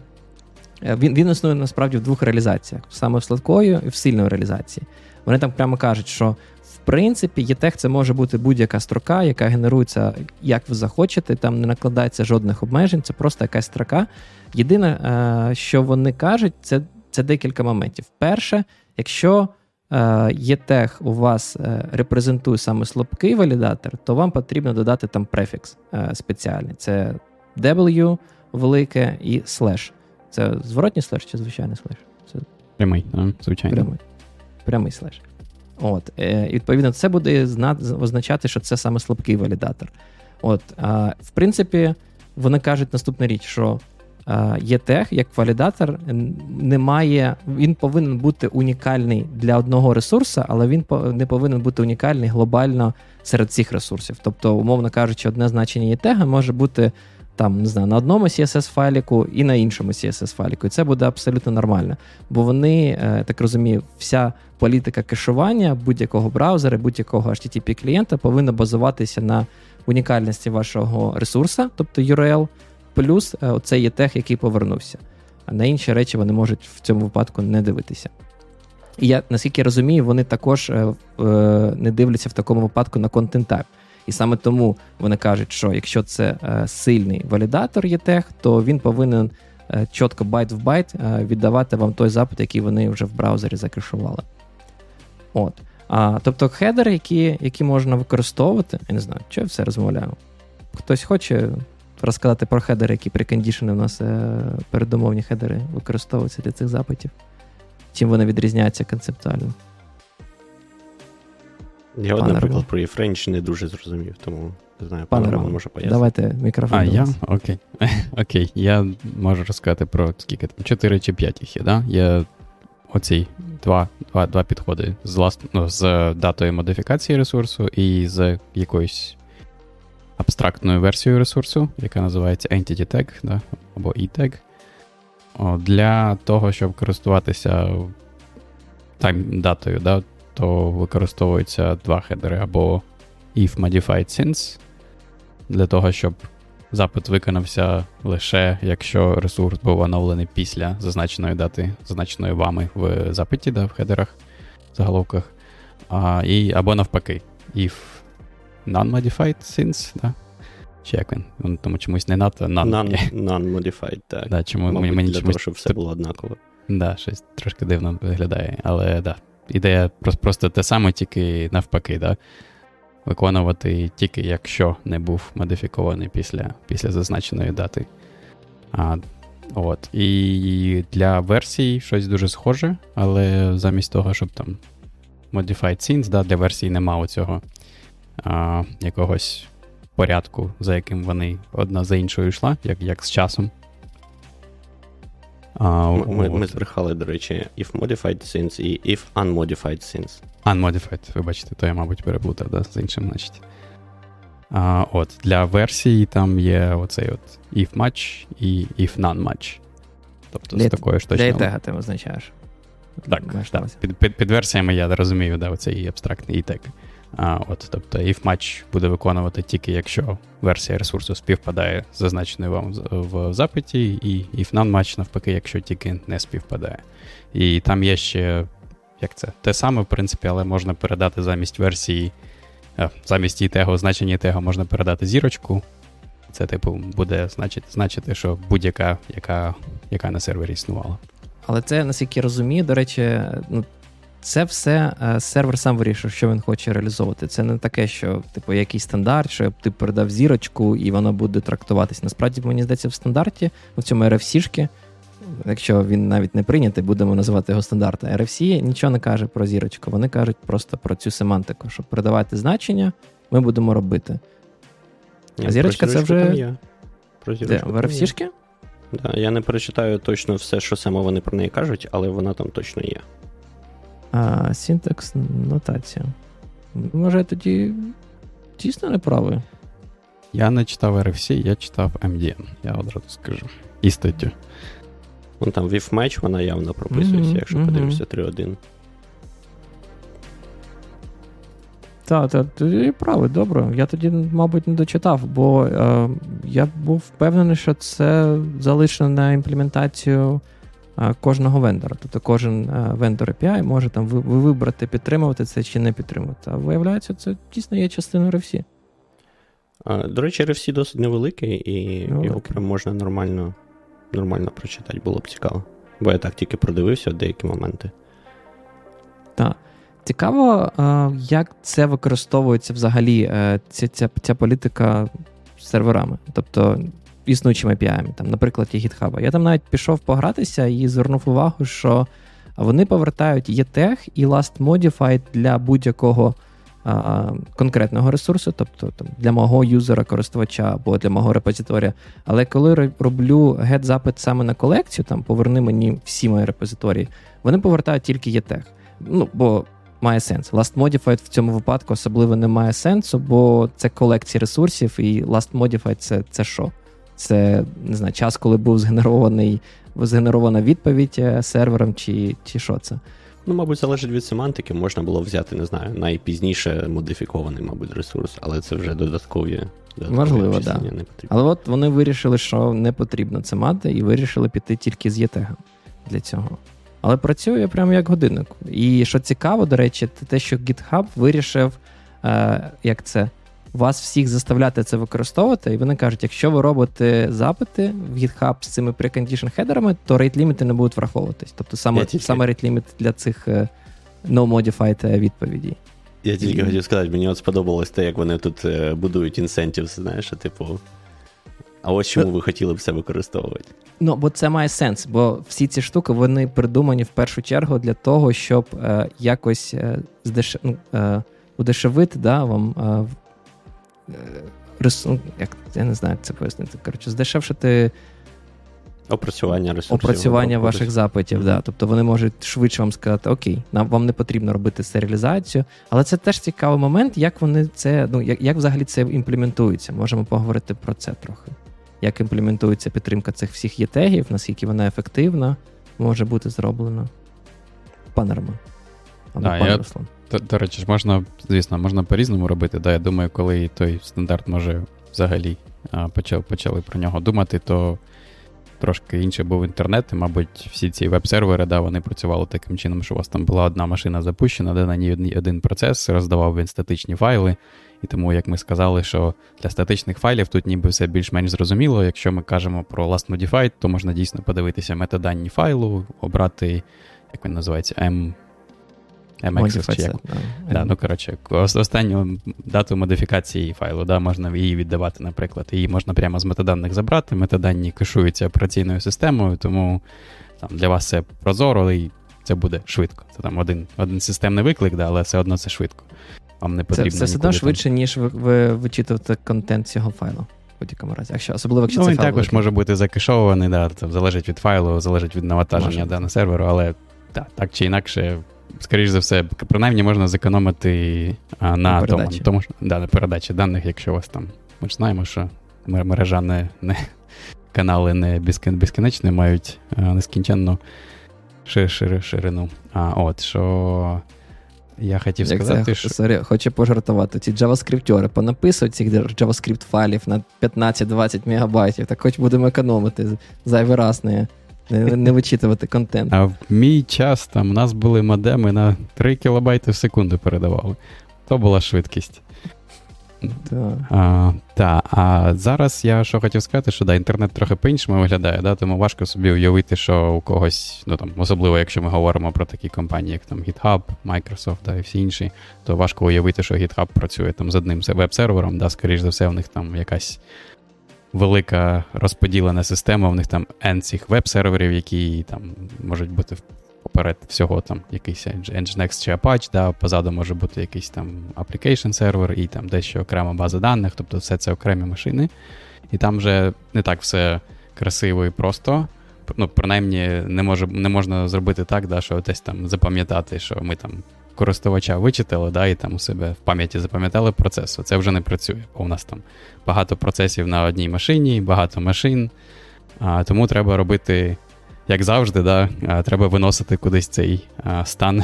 він він існує насправді в двох реалізаціях: саме в сладкою і в сильної реалізації. Вони там прямо кажуть, що в принципі ЄТЕХ це може бути будь-яка строка, яка генерується, як ви захочете, там не накладається жодних обмежень, це просто якась строка. Єдине, що вони кажуть, це це декілька моментів. Перше, якщо е, ЄТЕХ у вас е, репрезентує саме слабкий валідатор, то вам потрібно додати там префікс е, спеціальний. Це W велике і слеш. Це зворотній слеш чи звичайний слеш? Це Прямий, звичайно. Прямий. Прямий слеш. От, е, І відповідно, це буде означати, що це саме слабкий валідатор. От, а, В принципі, вони кажуть наступну річ, що ЄТЕХ як валідатор не має, він повинен бути унікальний для одного ресурсу, але він не повинен бути унікальний глобально серед всіх ресурсів. Тобто, умовно кажучи, одне значення ЄТЕГа може бути там, не знаю, на одному CSS-файліку і на іншому CSS-файліку. І це буде абсолютно нормально. Бо вони, е, так розумію, вся політика кешування будь-якого браузера, будь-якого http клієнта повинна базуватися на унікальності вашого ресурсу, тобто URL, плюс е, оцей ETag, який повернувся. А на інші речі вони можуть в цьому випадку не дивитися. І я наскільки я розумію, вони також е, не дивляться в такому випадку на content type. І саме тому вони кажуть, що якщо це е, сильний валідатор ETag, то він повинен е, чітко байт в байт е, віддавати вам той запит, який вони вже в браузері закешували. От. А, Тобто хедери, які які можна використовувати, я не знаю, що я все розмовляю. Хтось хоче розказати про хедери, які прикондішени у нас е, передумовні хедери використовуються для цих запитів. Чим вони відрізняються концептуально? Я, от, наприклад, про Єфренч не дуже зрозумів, тому не знаю, пане Роман може пояснити. Давайте мікрофон. А, я? Окей. [LAUGHS] Окей. Я можу розказати про скільки там, 4 чи 5 їх є, да? Є оці два два, два підходи з влас... ну, з датою модифікації ресурсу і з якоюсь абстрактною версією ресурсу, яка називається Entity Tag, да? або E-Tag. Для того, щоб користуватися тайм-датою, да, то використовуються два хедери або if modified since, для того, щоб запит виконався лише якщо ресурс був оновлений після зазначеної дати, зазначеної вами в запиті, да, в хедерах, заголовках. А, і, Або навпаки, if non-modified since, да? Чи як він? він тому чомусь не надто non. Non-modified, так. Да, чому, Мабуть, мені для чомусь... того, щоб все було однаково. Да, щось трошки дивно виглядає, але да, ідея просто те саме, тільки навпаки, да? виконувати тільки якщо не був модифікований після після зазначеної дати. А, от. І для версій щось дуже схоже, але замість того, щоб там modified scenes, да, для версій нема оцього а, якогось порядку, за яким вони одна за іншою йшла, як, як з часом. А, Ми ми збрехали, до речі, if modified since і if unmodified since. Unmodified, вибачте, то я, мабуть, переплутав да, з іншим, значить. А, От, Для версії там є оцей от if match і if non-match. Тобто для, з такою ж точно. Для тега ти визначаєш. Так, так. Під, під, під версіями я розумію, да, оцей абстрактний і тег. А, от, Тобто if match буде виконувати тільки якщо версія ресурсу співпадає з зазначеною вам в запиті, і if non-match навпаки, якщо тільки не співпадає. І там є ще як це, те саме, в принципі, але можна передати замість версії, а, замість тегу, значення тегу можна передати зірочку. Це, типу, буде значити, значити, що будь-яка, яка яка на сервері існувала. Але це, наскільки я розумію, до речі, ну, це все е, сервер сам вирішив, що він хоче реалізовувати. Це не таке, що типу якийсь стандарт, що ти передав зірочку і вона буде трактуватись. Насправді, мені здається, в стандарті, в цьому RFC-шки, якщо він навіть не прийнятий, будемо називати його стандартом. RFC нічого не каже про зірочку. Вони кажуть просто про цю семантику, щоб передавати значення, ми будемо робити. Ні, а зірочка це вже. Про Де, в RFC-шки? Да, Я не перечитаю точно все, що саме вони про неї кажуть, але вона там точно є. А Синтекс нотація. Може, я тоді дійсно не правий? Я не читав RFC, я читав MDN, я одразу скажу. І статтю. Вон там WIF-матч, вона явно прописується, mm-hmm, якщо mm-hmm. подивишся 3.1. Так, так, ти правий, добре. Я тоді, мабуть, не дочитав, бо е, я був впевнений, що це залишено на імплементацію кожного вендора. Тобто кожен е, вендор API може там вибрати, підтримувати це чи не підтримувати. А виявляється, це дійсно є частиною RFC. До речі, RFC досить невеликий, і Невеликий. його прям можна нормально нормально прочитати, було б цікаво. Бо я так тільки продивився деякі моменти. Так. Цікаво, як це використовується взагалі, е, ця ця, ця політика з серверами, тобто існуючими API. Там, Наприклад, є GitHub. Я там навіть пішов погратися і звернув увагу, що вони повертають ETH і Last Modified для будь-якого а, конкретного ресурсу, тобто там, для мого юзера, користувача або для мого репозиторія. Але коли роблю get-запит саме на колекцію, там поверни мені всі мої репозиторії, вони повертають тільки ETH. Ну, бо має сенс. Last Modified в цьому випадку особливо не має сенсу, бо це колекція ресурсів, і Last Modified це, це що? Це не знаю, час, коли був згенерований, згенерована відповідь е, сервером, чи, чи що це. Ну, мабуть, залежить від семантики, можна було взяти, не знаю, найпізніше модифікований, мабуть, ресурс, але це вже додаткові. додаткові Можливо. Да. Але от вони вирішили, що не потрібно це мати, і вирішили піти тільки з ЄТГ для цього. Але працює прямо як годинник. І що цікаво, до речі, те, що GitHub вирішив, е, як це, вас всіх заставляти це використовувати, і вони кажуть, якщо ви робите запити в GitHub з цими precondition хедерами, то rate ліміти не будуть враховуватись. Тобто саме саме rate ліміт для цих е, no-modified відповідей. Я тільки хотів сказати, мені от сподобалось те, як вони тут е, будують incentives, знаєш, типу. А ось чому ви хотіли б це використовувати? Ну, бо це має сенс, бо всі ці штуки вони придумані в першу чергу для того, щоб е, якось е, здеш... ну, е, удешевити да, вам е, ресурс, як я не знаю, як це пояснити. Коротше, здешевшити опрацювання ресурсів. Опрацювання ваших запитів, mm-hmm. да. Тобто вони можуть швидше вам сказати, окей, нам вам не потрібно робити стерилізацію. Але це теж цікавий момент, як вони це, ну як, як взагалі це імплементується. Можемо поговорити про це трохи як імплементується підтримка цих всіх єтегів, наскільки вона ефективна, може бути зроблена. Пане Роман. Або да, пан я, Руслан. До, речі, ж можна, звісно, можна по-різному робити. Да, Я думаю, коли той стандарт може взагалі почав, почали про нього думати, то трошки інший був інтернет, і, мабуть, всі ці веб-сервери, да, вони працювали таким чином, що у вас там була одна машина запущена, де на ній один процес роздавав він статичні файли. І тому, як ми сказали, що для статичних файлів тут ніби все більш-менш зрозуміло. Якщо ми кажемо про Last Modified, то можна дійсно подивитися метадані файлу, обрати, як він називається, M. MX, чи як. Да, ну, коротше, останню дату модифікації файлу, да, можна її віддавати, наприклад. Її можна прямо з метаданих забрати. Метадані кешуються операційною системою, тому там, для вас це прозоро, і це буде швидко. Це там один один системний виклик, да, але все одно це швидко вам не потрібно. Це, це все одно швидше, ніж ви, ви вичитувати контент цього файлу. Будь-якому разі, якщо особливо якщо ну, це він також великий. може бути закешований, да, це залежить від файлу, залежить від навантаження да, на серверу, але да, так чи інакше, скоріш за все, принаймні можна зекономити а, на, на тому, тому да, на передачі даних, якщо у вас там. Ми ж знаємо, що мережа не, не [LAUGHS] канали не безкінечні, мають нескінченну ширину. А, от, що я хотів Як сказати, це, що... Sorry, хочу пожартувати. Ці JavaScript понаписують цих JavaScript файлів на 15-20 мегабайтів, так хоч будемо економити зайвий раз не, не, не вичитувати контент. А в мій час там у нас були модеми на 3 кілобайти в секунду передавали. То була швидкість. Так. А, та, а зараз я що хотів сказати, що да, інтернет трохи по-іншому виглядає, да, тому важко собі уявити, що у когось, ну там, особливо якщо ми говоримо про такі компанії, як там GitHub, Microsoft да, і всі інші, то важко уявити, що GitHub працює там з одним веб-сервером, да, скоріш за все, у них там якась велика розподілена система, у них там N цих веб-серверів, які там можуть бути поперед всього там якийсь Nginx чи Apache, да, позаду може бути якийсь там application сервер і там дещо окрема база даних, тобто все це окремі машини. І там вже не так все красиво і просто. Ну, принаймні, не може, не можна зробити так, да, що десь там запам'ятати, що ми там користувача вичитали, да, і там у себе в пам'яті запам'ятали процес. Це вже не працює, бо у нас там багато процесів на одній машині, багато машин. А, Тому треба робити як завжди, да, треба виносити кудись цей стан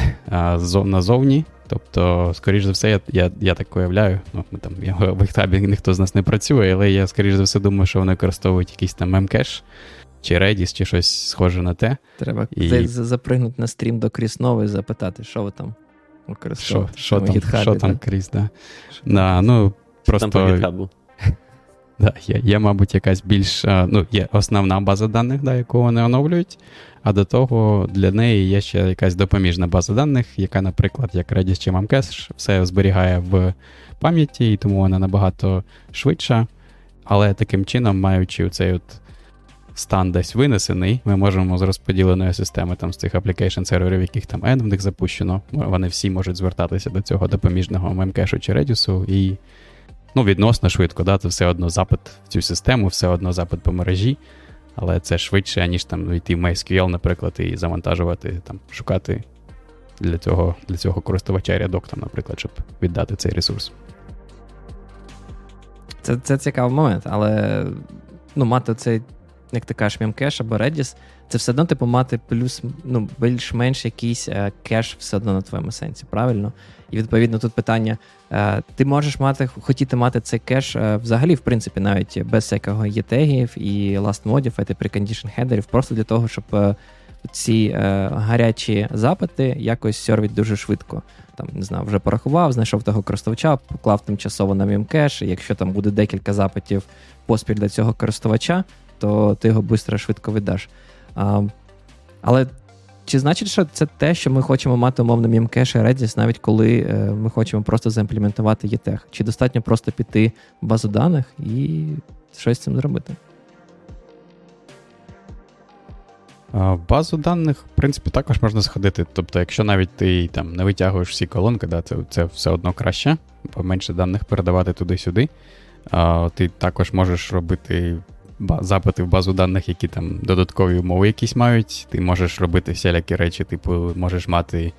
назовні. Тобто, скоріш за все, я я, я так уявляю. Ну, ми там я, в GitHub і ніхто з нас не працює, але я, скоріш за все, думаю, що вони використовують якийсь там Memcache чи Redis, чи щось схоже на те. Треба і... запригнути на стрім до Кріснової і запитати, що ви там використовуєте. Що, там, що там Кріс, да. да ну, просто... Там по [LAUGHS] Да, Є, є, мабуть, якась більш ну, є основна база даних, да, яку вони оновлюють, а до того для неї є ще якась допоміжна база даних, яка, наприклад, як Redis чи Memcache, все зберігає в пам'яті, і тому вона набагато швидша. Але таким чином, маючи цей от стан десь винесений, ми можемо з розподіленої системи там з цих application серверів, яких там N в них запущено, вони всі можуть звертатися до цього допоміжного мемкешу чи Redis, і ну, відносно швидко. да, Це все одно запит в цю систему, все одно запит по мережі, але це швидше, ніж там йти в MySQL, наприклад, і завантажувати, там, шукати для цього для цього користувача рядок, там, наприклад, щоб віддати цей ресурс. Це це цікавий момент, але ну, мати цей як ти кажеш, Memcache або Redis, це все одно типу мати плюс ну, більш-менш якийсь е, кеш все одно на твоєму сенсі, правильно? І відповідно тут питання: е, ти можеш мати, хотіти мати цей кеш е, взагалі, в принципі, навіть без всякого ETag ів і Last-Modified, і precondition header ів, просто для того, щоб е, ці е, гарячі запити якось сервіть дуже швидко. Там, не знаю, вже порахував, знайшов того користувача, поклав тимчасово на Memcache, і якщо там буде декілька запитів поспіль для цього користувача, то ти його швидко швидко віддаш. А, Але чи значить, що це те, що ми хочемо мати умовно Memcache і Redis, навіть коли е, ми хочемо просто заімплементувати ETag? Чи достатньо просто піти в базу даних і щось з цим зробити? В базу даних, в принципі, також можна сходити. Тобто, якщо навіть ти там не витягуєш всі колонки, да, це це все одно краще, бо менше даних передавати туди-сюди. А, Ти також можеш робити запити в базу даних, які там додаткові умови якісь мають. Ти можеш робити всілякі речі, типу, можеш мати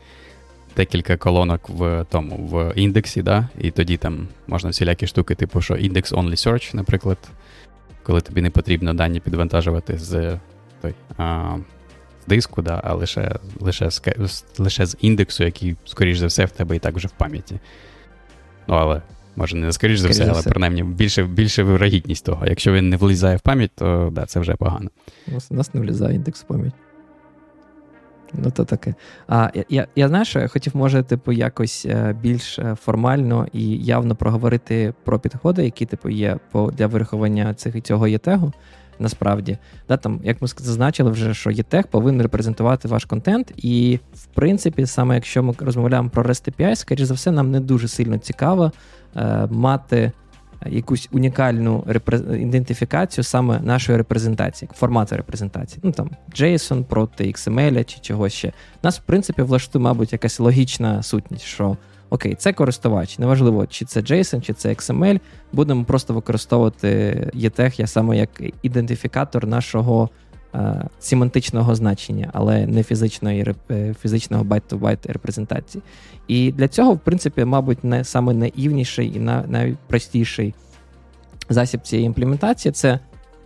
декілька колонок в тому, в індексі, да? і тоді там можна всілякі штуки, типу, що index only search, наприклад, коли тобі не потрібно дані підвантажувати з той, а, з диску, да? а лише лише, з, лише з індексу, який, скоріш за все, в тебе і так вже в пам'яті. Ну, але Може, не скоріш за все, але принаймні більше більше вирогідність того. Якщо він не влізає в пам'ять, то да, це вже погано. У нас не влізає індекс в пам'ять. Ну, то таке. А я я знаєш, хотів, може, типу, якось е, більш е, формально і явно проговорити про підходи, які типу, є по, для вирахування цих, цього ЄТЕГу. Насправді, да, там, як ми зазначили, вже що ЄТЕГ повинен репрезентувати ваш контент, і в принципі, саме якщо ми розмовляємо про REST API, скоріш за все, нам не дуже сильно цікаво Е, мати якусь унікальну репре... ідентифікацію саме нашої репрезентації, формату репрезентації. Ну там JSON проти XML чи чогось ще. Нас, в принципі, влаштує, мабуть, якась логічна сутність, що окей, це користувач. Неважливо, чи це JSON, чи це XML. Будемо просто використовувати ETag саме як ідентифікатор нашого. Е, семантичного значення, але не фізичної, е, фізичного byte-to-byte репрезентації. І для цього, в принципі, мабуть, не саме наївніший і найпростіший засіб цієї імплементації це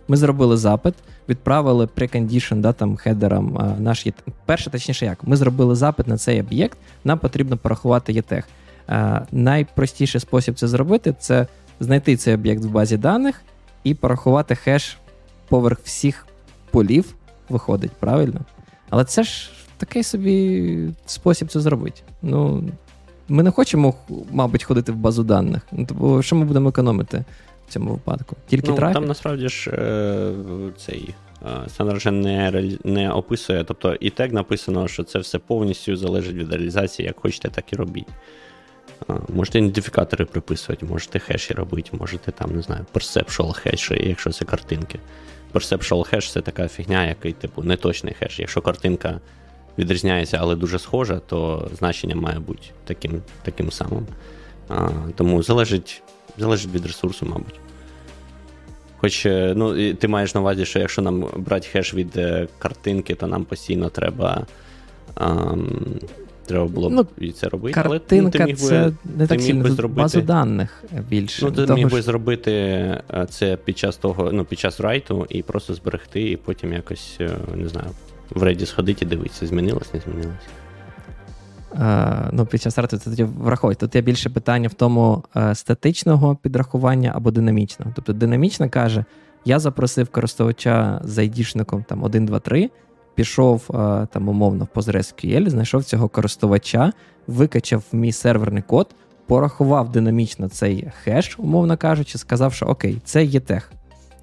ми зробили запит, відправили precondition, да, там, header ам а, наш ETag. Перше, точніше, як, ми зробили запит на цей об'єкт, нам потрібно порахувати ETag. Найпростіший спосіб це зробити це знайти цей об'єкт в базі даних і порахувати хеш поверх всіх полів виходить, правильно? Але це ж такий собі спосіб це зробити. Ну, Ми не хочемо, мабуть, ходити в базу даних. Ну, Тобто, що ми будемо економити в цьому випадку? Тільки ну, трафік? Там насправді ж е, цей Сандер не не описує. Тобто і тег написано, що це все повністю залежить від реалізації, як хочете, так і робіть. Можете ідентифікатори приписувати, можете хеші робити, можете там, не знаю, perceptual хеші, якщо це картинки. Perceptual хеш це така фігня, який, типу, неточний хеш. Якщо картинка відрізняється, але дуже схожа, то значення має бути таким таким самим. А, Тому залежить залежить від ресурсу, мабуть. Хоч е, ну, ти маєш на увазі, що якщо нам брати хеш від е, картинки, то нам постійно треба. А, Треба було б ну, і це робити. Картинка але ну, ти міг це би, не так сильно зробити... базу даних більше. Ну, ти того, міг би зробити е, це під час того, ну, під час райту і просто зберегти, і потім якось, не знаю, в рейді сходити і дивитися, змінилось, не змінилось. Uh, ну, Під час райту тоді враховуй. Тут є більше питання в тому uh, статичного підрахування або динамічного. Тобто динамічна каже: я запросив користувача з айдішником там 1, 2, 3, пішов там умовно в PostgreSQL, знайшов цього користувача, викачав мій серверний код, порахував динамічно цей хеш, умовно кажучи, сказав, що окей, це є тех.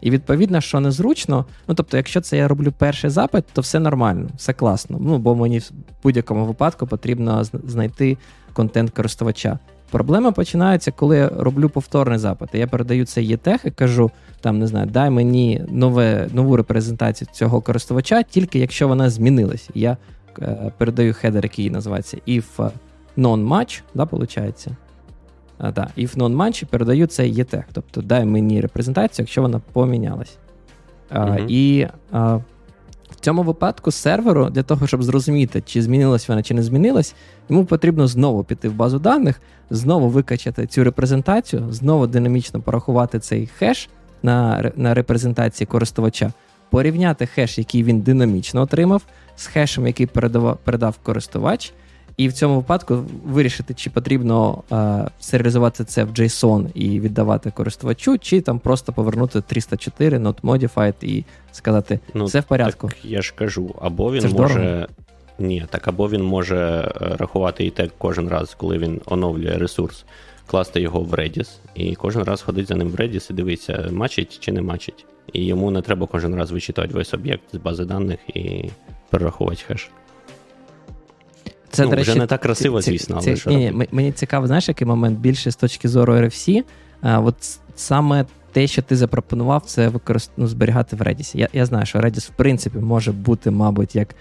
І відповідно, що незручно, ну тобто, якщо це я роблю перший запит, то все нормально, все класно. Ну, бо мені в будь-якому випадку потрібно знайти контент користувача. Проблема починається, коли я роблю повторний запит. Я передаю цей ЄТЕХ і кажу: там не знаю, дай мені нове, нову репрезентацію цього користувача, тільки якщо вона змінилась. Я е, передаю хедер, який називається if non-match, да, виходить? А, да, if non-match, передаю цей ЄТЕХ. Тобто дай мені репрезентацію, якщо вона помінялась. А, угу. І а, в цьому випадку серверу, для того, щоб зрозуміти, чи змінилась вона, чи не змінилась, йому потрібно знову піти в базу даних, знову викачати цю репрезентацію, знову динамічно порахувати цей хеш на на репрезентації користувача, порівняти хеш, який він динамічно отримав, з хешем, який передав, передав користувач. І в цьому випадку вирішити, чи потрібно е, серіалізувати це в JSON і віддавати користувачу, чи там просто повернути 304 not modified і сказати, ну, все в порядку. Так Я ж кажу, або він може. Дорого. Ні, так або він може е, рахувати і тег кожен раз, коли він оновлює ресурс, класти його в Redis, і кожен раз ходить за ним в Redis і дивиться, мачить чи не мачить. І йому не треба кожен раз вичитати весь об'єкт з бази даних і перераховувати хеш. Це, ну, до речі, вже не так красиво, ці, звісно. але що ні, ні, Мені цікаво, знаєш, який момент більше з точки зору RFC. А, от саме те, що ти запропонував, це використ... ну, зберігати в Redis. Я я знаю, що Redis, в принципі, може бути, мабуть, як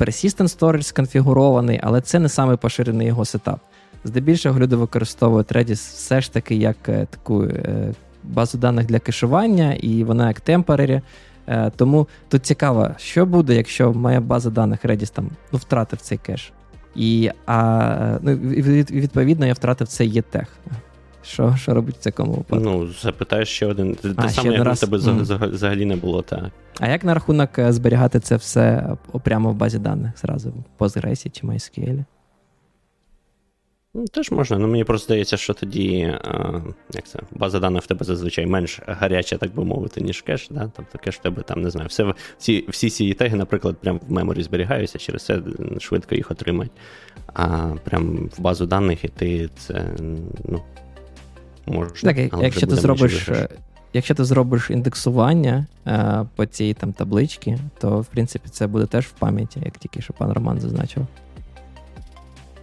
persistent storage сконфігурований, але це не самий поширений його сетап. Здебільшого люди використовують Redis все ж таки як е, таку е, базу даних для кешування, і вона як temporary. Е, тому тут цікаво, що буде, якщо моя база даних Redis там ну, втратив цей кеш. І а, ну, відповідно я втратив цей єтех. Що що робить в цьому випадку? Ну, запитаєш ще один. Те а, саме, як раз... тебе mm. взагалі не було, так. А як на рахунок е, зберігати це все прямо в базі даних зразу в Postgres чи MySQL? Ну, Теж можна, ну мені просто здається, що тоді а, як це, база даних в тебе зазвичай менш гаряча, так би мовити, ніж кеш. Да? Тобто кеш в тебе там, не знаю, все, всі всі ці ETag и, наприклад, прямо в memory зберігаються, через це швидко їх отримають. А прям в базу даних іти це ну, можна. Так, але якщо ти зробиш. Якщо ти зробиш індексування а, по цій там табличці, то в принципі це буде теж в пам'яті, як тільки що пан Роман зазначив.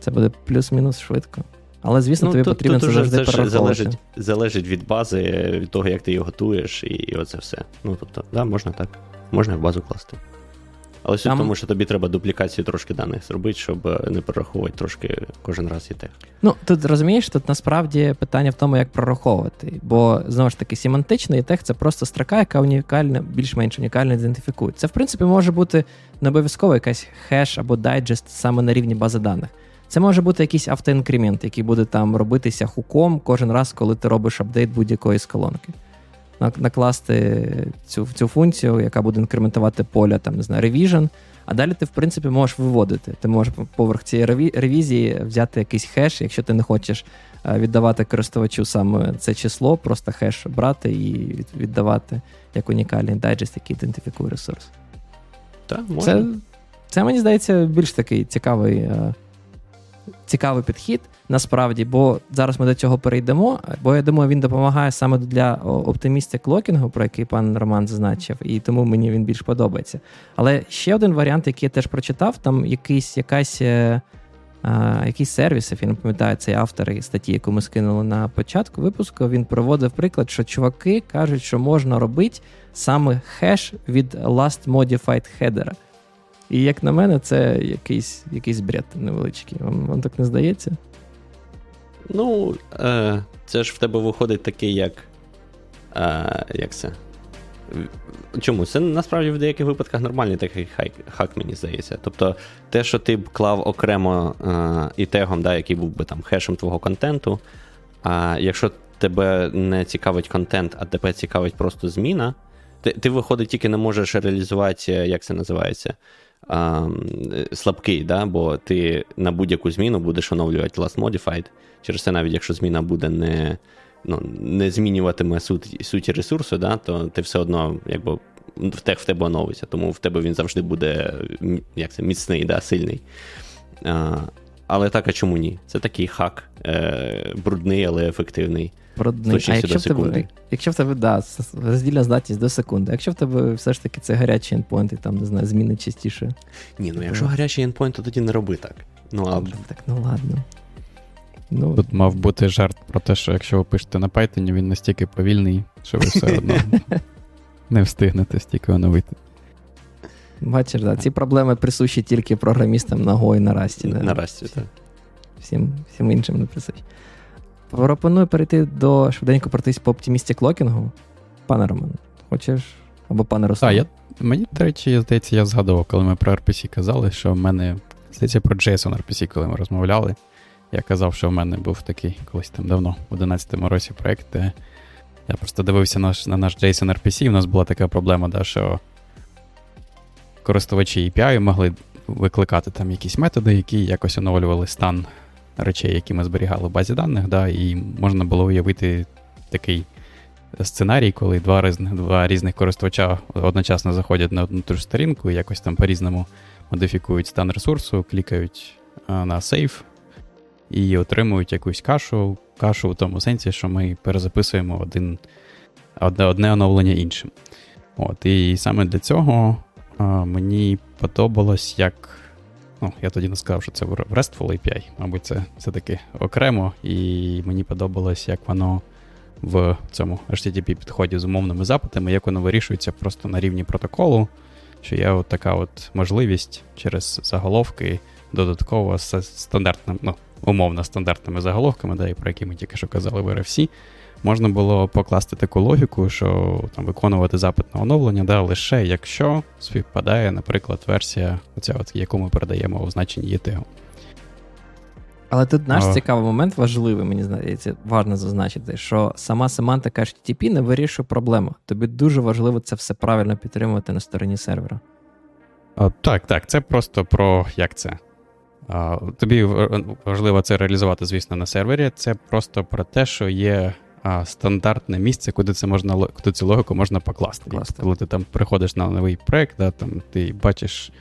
Це буде плюс-мінус швидко. Але, звісно, ну, тобі тут, потрібно тут це завжди перераховувати. Залежить, залежить від бази, від того, як ти його готуєш, і, і оце все. Ну, тобто, да, можна так. Можна в базу класти. Але суть в тому, що тобі треба дуплікацію трошки даних зробити, щоб е, не перераховувати трошки кожен раз і тех. Ну, тут розумієш, тут насправді питання в тому, як прораховувати. Бо знову ж таки, семантичний тех це просто строка, яка унікальна, більш-менш унікально ідентифікує. Це, в принципі, може бути не обов'язково якась хеш або дайджест саме на рівні бази даних. Це може бути якийсь автоінкремент, який буде там робитися хуком кожен раз, коли ти робиш апдейт будь-якої з колонки. Накласти цю цю функцію, яка буде інкрементувати поля, там, не знаю, revision, а далі ти, в принципі, можеш виводити. Ти можеш поверх цієї ревізії взяти якийсь хеш, якщо ти не хочеш е, віддавати користувачу саме це число, просто хеш брати і віддавати як унікальний дайджест, який ідентифікує ресурс. Так, можна. Це, це мені здається, більш такий цікавий е, цікавий підхід насправді, бо зараз ми до цього перейдемо. Бо я думаю, він допомагає саме для оптимістів клокінгу, про який пан Роман зазначив, і тому мені він більш подобається. Але ще один варіант, який я теж прочитав, там якийсь якась. А, якийсь сервіс, я не пам'ятаю, цей автор статті, яку ми скинули на початку випуску, він проводив приклад, що чуваки кажуть, що можна робити саме хеш від last modified header. І як на мене, це якийсь якийсь бред невеличкий. Вам, вам так не здається? Ну, е, це ж в тебе виходить такий, як. Е, як це? Чому? Це насправді в деяких випадках нормальний такий хак, мені здається. Тобто, те, що ти б клав окремо е, і тегом, да, який був би там хешем твого контенту. А якщо тебе не цікавить контент, а тебе цікавить просто зміна, ти, ти виходить, тільки не можеш реалізувати, як це називається, а, слабкий, да? бо ти на будь-яку зміну будеш оновлювати last modified. Через це, навіть якщо зміна буде не ну, не змінюватиме суть, суті ресурсу, да? то ти все одно якби, в тех в тебе оновиться, тому в тебе він завжди буде як це, міцний, да? сильний. А, Але так, а чому ні? Це такий хак, е, брудний, але ефективний. Брудний. А якщо в тебе, якщо в тебе, да, роздільна здатність до секунди. Якщо в тебе все ж таки це гарячий ендпойнт і там, не знаю, зміни частіше. Ні, ну якщо гарячий ендпойнт, то тоді не роби так. Ну, а... Так, ну ладно. Ну, Тут мав бути жарт про те, що якщо ви пишете на Python, він настільки повільний, що ви все одно [LAUGHS] не встигнете стільки оновити. Бачиш, да, ці проблеми присущі тільки програмістам на Go і на Rust. Да? На Rust, так. Всім всім іншим не присущі. Пропоную перейти до швиденько пройтись по оптимісті клокінгу. Пане Роман, хочеш? Або пане Руслан? Так, мені, до речі, здається, я згадував, коли ми про RPC казали, що в мене, здається, про JSON RPC, коли ми розмовляли. Я казав, що в мене був такий колись там давно, в 11-му році проєкт, де я просто дивився наш, на наш JSON RPC, і в нас була така проблема, да, що користувачі API могли викликати там якісь методи, які якось оновлювали стан речей, які ми зберігали в базі даних, да, і можна було уявити такий сценарій, коли два різних два різних користувача одночасно заходять на одну ту ж сторінку і якось там по-різному модифікують стан ресурсу, клікають на сейф і отримують якусь кашу, кашу в тому сенсі, що ми перезаписуємо один, одне одне оновлення іншим. От, І саме для цього а, мені подобалось, як. Ну, я тоді не сказав, що це RESTful API, мабуть, це все-таки окремо, і мені подобалось, як воно в цьому HTTP-підході з умовними запитами, як воно вирішується просто на рівні протоколу, що є от така от можливість через заголовки додатково з стандартним, ну, умовно стандартними заголовками, да, про які ми тільки що казали в RFC, можна було покласти таку логіку, що там виконувати запит на оновлення, да, лише якщо співпадає, наприклад, версія, оця от, яку ми передаємо у значенні ETL. Але тут наш О. цікавий момент важливий, мені здається, важливо зазначити, що сама семантика HTTP не вирішує проблему. Тобі дуже важливо це все правильно підтримувати на стороні сервера. А, Так, так, це просто про як це. Тобі важливо це реалізувати, звісно, на сервері. Це просто про те, що є а, стандартне місце, куди це можна куди цю логіку можна покласти. Класти. Коли ти там приходиш на новий проект, да, там ти бачиш.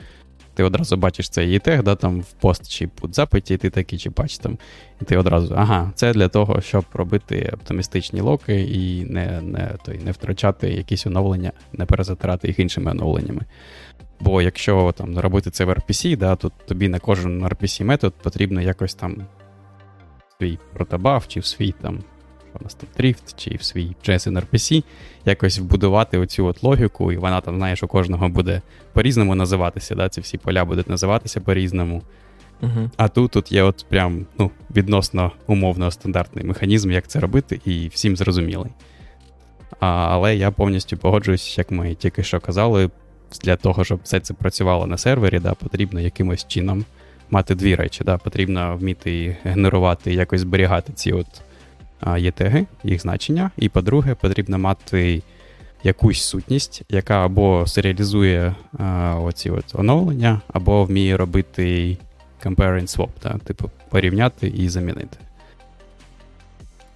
Ти одразу бачиш цей тег, да, там в пост чи пут запиті, і ти такий чи бач там. І ти одразу, ага, це для того, щоб робити оптимістичні локи і не не, той, не втрачати якісь оновлення, не перезатирати їх іншими оновленнями. Бо якщо там робити це в RPC, да, то тобі на кожен RPC метод потрібно якось там свій протобаф чи в свій там у нас там Drift, чи в свій JSON RPC, якось вбудувати оцю от логіку, і вона там, знаєш, у кожного буде по-різному називатися. да, Ці всі поля будуть називатися по-різному. Uh-huh. А тут тут є от прям ну, відносно умовно стандартний механізм, як це робити, і всім зрозумілий. А, Але я повністю погоджуюсь, як ми тільки що казали, для того, щоб все це працювало на сервері, да, потрібно якимось чином мати дві речі. Да, Потрібно вміти генерувати, якось зберігати ці от є теги, їх значення. І по-друге, потрібно мати якусь сутність, яка або серіалізує а, оці от оновлення, або вміє робити compare and swap, да? типу порівняти і замінити.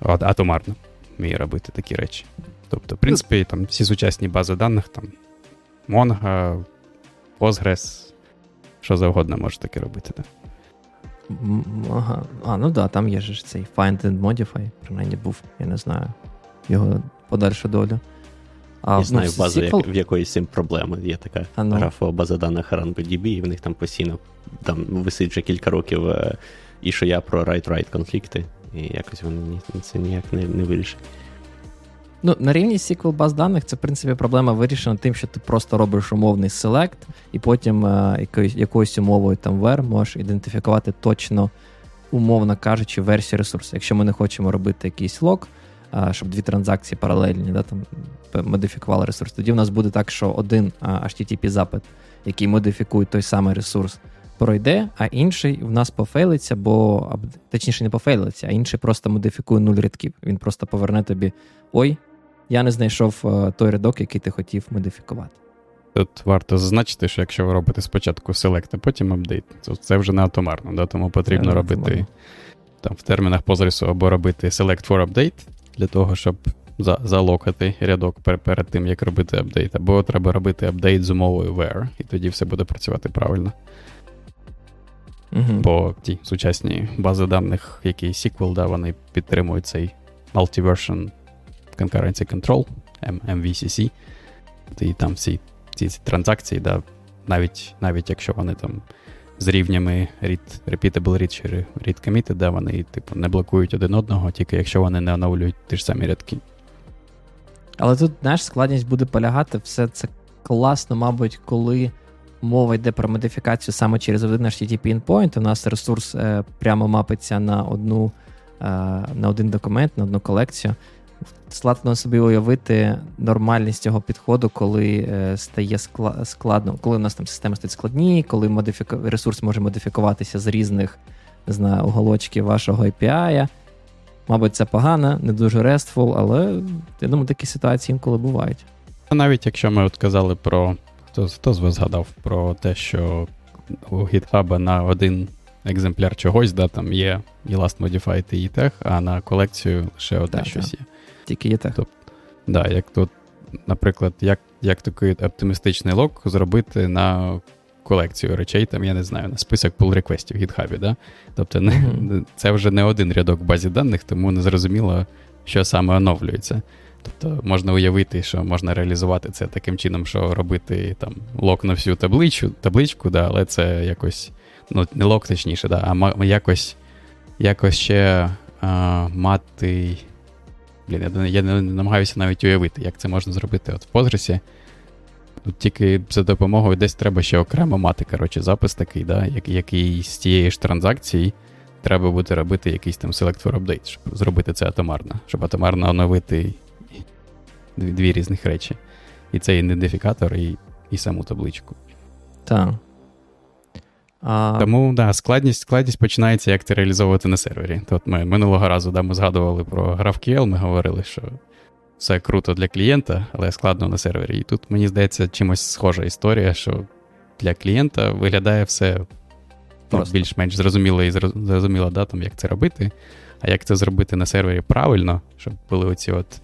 От, Атомарно вміє робити такі речі. Тобто, в принципі, там всі сучасні бази даних, там Mongo, Postgres, що завгодно може таке робити. Да? Ага. А, ну да, там є ж цей Find and Modify, принаймні був, я не знаю, його подальшу долю. А, Я ну, знаю базу, SQL... в якої з цим проблема. Є така а, ну. графова база даних RunBDB, і в них там постійно там висить вже кілька років, е, і що я про write-write конфлікти, і якось вони це ніяк не, не вирішать. Ну, на рівні SQL баз даних це, в принципі, проблема вирішена тим, що ти просто робиш умовний селект, і потім е, якоюсь, умовою там вер можеш ідентифікувати точно, умовно кажучи, версію ресурсу. Якщо ми не хочемо робити якийсь лог, е, щоб дві транзакції паралельні да, там, модифікували ресурс, тоді в нас буде так, що один е, HTTP-запит, який модифікує той самий ресурс, пройде, а інший в нас пофейлиться, бо точніше не пофейлиться, а інший просто модифікує нуль рядків. Він просто поверне тобі: ой, я не знайшов е, той рядок, який ти хотів модифікувати. Тут варто зазначити, що якщо ви робите спочатку селект, а потім апдейт, то це вже не атомарно, да? тому потрібно робити там в термінах позрісу або робити select for update для того, щоб за, залокати рядок перед, перед тим, як робити апдейт, або треба робити апдейт з умовою where, і тоді все буде працювати правильно. Uh-huh. Бо ті сучасні бази даних, які SQL, да, вони підтримують цей Multiversion Concurrency Control, MVCC. І там всі ці транзакції, да, навіть навіть якщо вони там з рівнями read, repeatable read чи read committed, да, вони типу, не блокують один одного, тільки якщо вони не оновлюють ті ж самі рядки. Але тут, знаєш, складність буде полягати, все це класно, мабуть, коли мова йде про модифікацію саме через один HTTP endpoint, у нас ресурс е, прямо мапиться на одну, е, на один документ, на одну колекцію. Складно собі уявити нормальність цього підходу, коли е, стає складно, коли у нас там системи стають складні, коли модифіку... ресурс може модифікуватися з різних не знаю, уголочків вашого API. Мабуть, це погано, не дуже RESTful, але я думаю, такі ситуації інколи бувають. Навіть якщо ми от казали про хто, хто з вас згадав про те, що у GitHub на один екземпляр чогось, да, там є і Last Modified і ETH, а на колекцію лише одне так, щось є. Тільки ETH. Тобто, да, як тут, наприклад, як як такий оптимістичний лог зробити на колекцію речей, там, я не знаю, на список pull реквестів в GitHub, да? Тобто не, mm-hmm. це вже не один рядок в базі даних, тому не зрозуміло, що саме оновлюється. Тобто можна уявити, що можна реалізувати це таким чином, що робити там лок на всю табличку, табличку, да, але це якось, ну, не лок точніше, да, а якось якось ще а, мати. Блін, я, не намагаюся навіть уявити, як це можна зробити от в Postgres. Тут тільки за допомогою десь треба ще окремо мати коротше, запис такий, да, який з тієї ж транзакції треба буде робити якийсь там select for update, щоб зробити це атомарно, щоб атомарно оновити дві, різних речі. І це ідентифікатор, і і саму табличку. Так. А... Тому да, складність складність починається, як це реалізовувати на сервері. От ми минулого разу да, ми згадували про GraphQL, ми говорили, що все круто для клієнта, але складно на сервері. І тут, мені здається, чимось схожа історія, що для клієнта виглядає все ну, більш-менш зрозуміло і зрозуміло, да, там, як це робити. А як це зробити на сервері правильно, щоб були оці от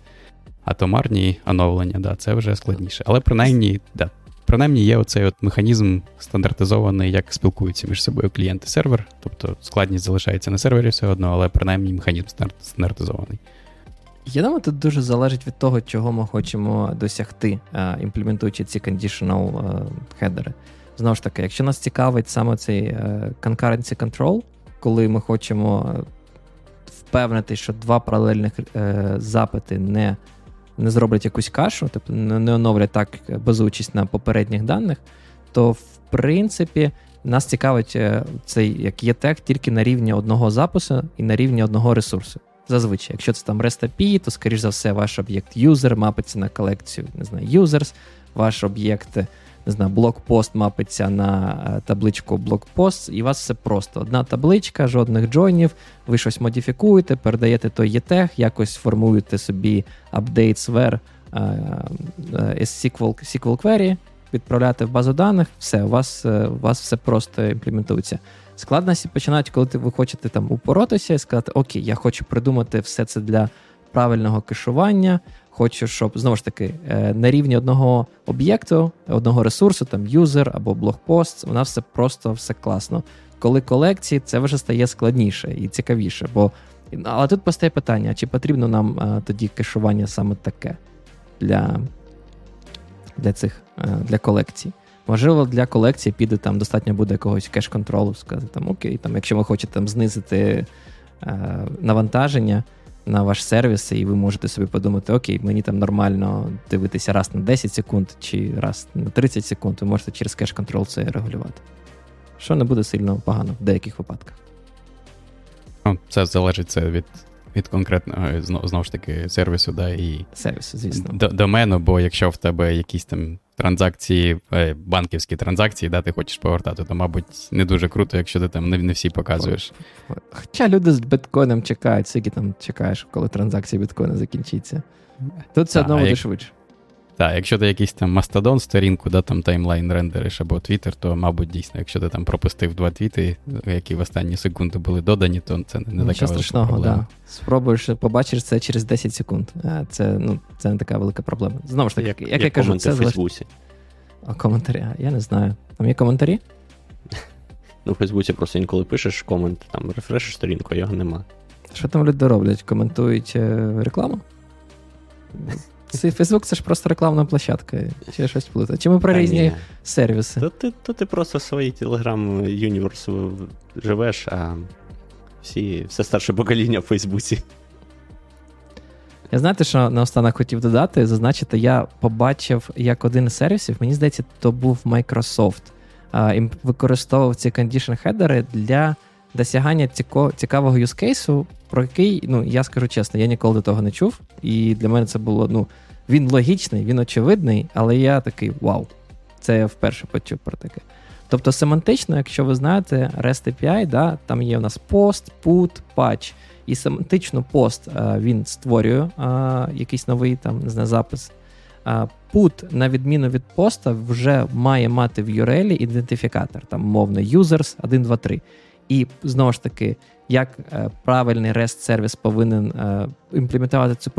атомарні оновлення, да, це вже складніше. Але принаймні, да, принаймні є оцей от механізм стандартизований, як спілкуються між собою клієнт і сервер. Тобто складність залишається на сервері все одно, але принаймні механізм стандартизований. Я думаю, тут дуже залежить від того, чого ми хочемо досягти, е, імплементуючи ці conditional е, хедери. Знову ж таки, якщо нас цікавить саме цей е, concurrency control, коли ми хочемо впевнити, що два паралельних запити не не зроблять якусь кашу, тобто не оновлять так, базуючись на попередніх даних, то в принципі нас цікавить цей як є тег тільки на рівні одного запису і на рівні одного ресурсу. Зазвичай, якщо це там REST API, то, скоріш за все, ваш об'єкт user мапиться на колекцію, не знаю, users, ваш об'єкт, не знаю, блокпост мапиться на е, табличку блокпост, і у вас все просто. Одна табличка, жодних джойнів, ви щось модифікуєте, передаєте той ETH, якось формуєте собі where SQL, SQL query, відправляєте в базу даних, все, у вас, е, у вас все просто імплементується. Складності починають, коли ви хочете там упоротися і сказати, окей, я хочу придумати все це для правильного кешування. Хочу, щоб знову ж таки е, на рівні одного об'єкту, одного ресурсу, там юзер або блогпост, нас все просто все класно. Коли колекції, це вже стає складніше і цікавіше. Бо але тут постає питання: чи потрібно нам а, е, тоді кешування саме таке для для цих е, для колекцій? Можливо, для колекції піде там достатньо буде якогось кеш-контролу, сказати, там окей, там, якщо ви хочете там знизити е, навантаження на ваш сервіс, і ви можете собі подумати, окей, мені там нормально дивитися раз на 10 секунд чи раз на 30 секунд, ви можете через кеш-контрол це регулювати. Що не буде сильно погано в деяких випадках. Це залежить це від від конкретного знову ж таки сервісу, да, і сервісу, звісно. домену, бо якщо в тебе якісь там транзакції, е, банківські транзакції, да, ти хочеш повертати, то, мабуть, не дуже круто, якщо ти там не, не всі показуєш. Хоча люди з біткоїном чекають, скільки там чекаєш, коли транзакція біткоїна закінчиться. Тут все одно буде як... швидше. Так, якщо ти якийсь там мастодон сторінку, да, там таймлайн рендериш або твіттер, то, мабуть, дійсно, якщо ти там пропустив два твіти, які в останні секунди були додані, то це не така страшного, проблема. Да. Спробуєш, побачиш це через 10 секунд. Це ну, це не така велика проблема. Знову ж таки, як, як, як я кажу, це в Фейсбуці. А коментарі? Я не знаю. Там є коментарі? [LAUGHS] Ну, в Фейсбуці просто інколи пишеш комент, там рефрешиш сторінку, а його нема. Що там люди роблять? Коментують е, рекламу? Це Фейсбук це ж просто рекламна площадка, чи щось плутає. Чи ми про Та різні ні. сервіси? То ти, то ти просто в своїй Telegram Юніверс живеш, а всі, все старше покоління в Фейсбуці. Я знаєте, що наостанок хотів додати, зазначити, я побачив, як один із сервісів, мені здається, то був Microsoft, а, і використовував ці condition хедери для досягання цікавого юзкейсу, про який, ну, я скажу чесно, я ніколи до того не чув. І для мене це було, ну, він логічний, він очевидний, але я такий вау. Це я вперше почув про таке. Тобто семантично, якщо ви знаєте, REST API, да, там є у нас post, put, patch. І семантично пост а, він створює а, якийсь новий там, не знаю, запис. А, Put, на відміну від поста, вже має мати в URL ідентифікатор, там мовний users 1, 2, 3. І знову ж таки, як е, правильний REST сервіс повинен е, імплементувати цю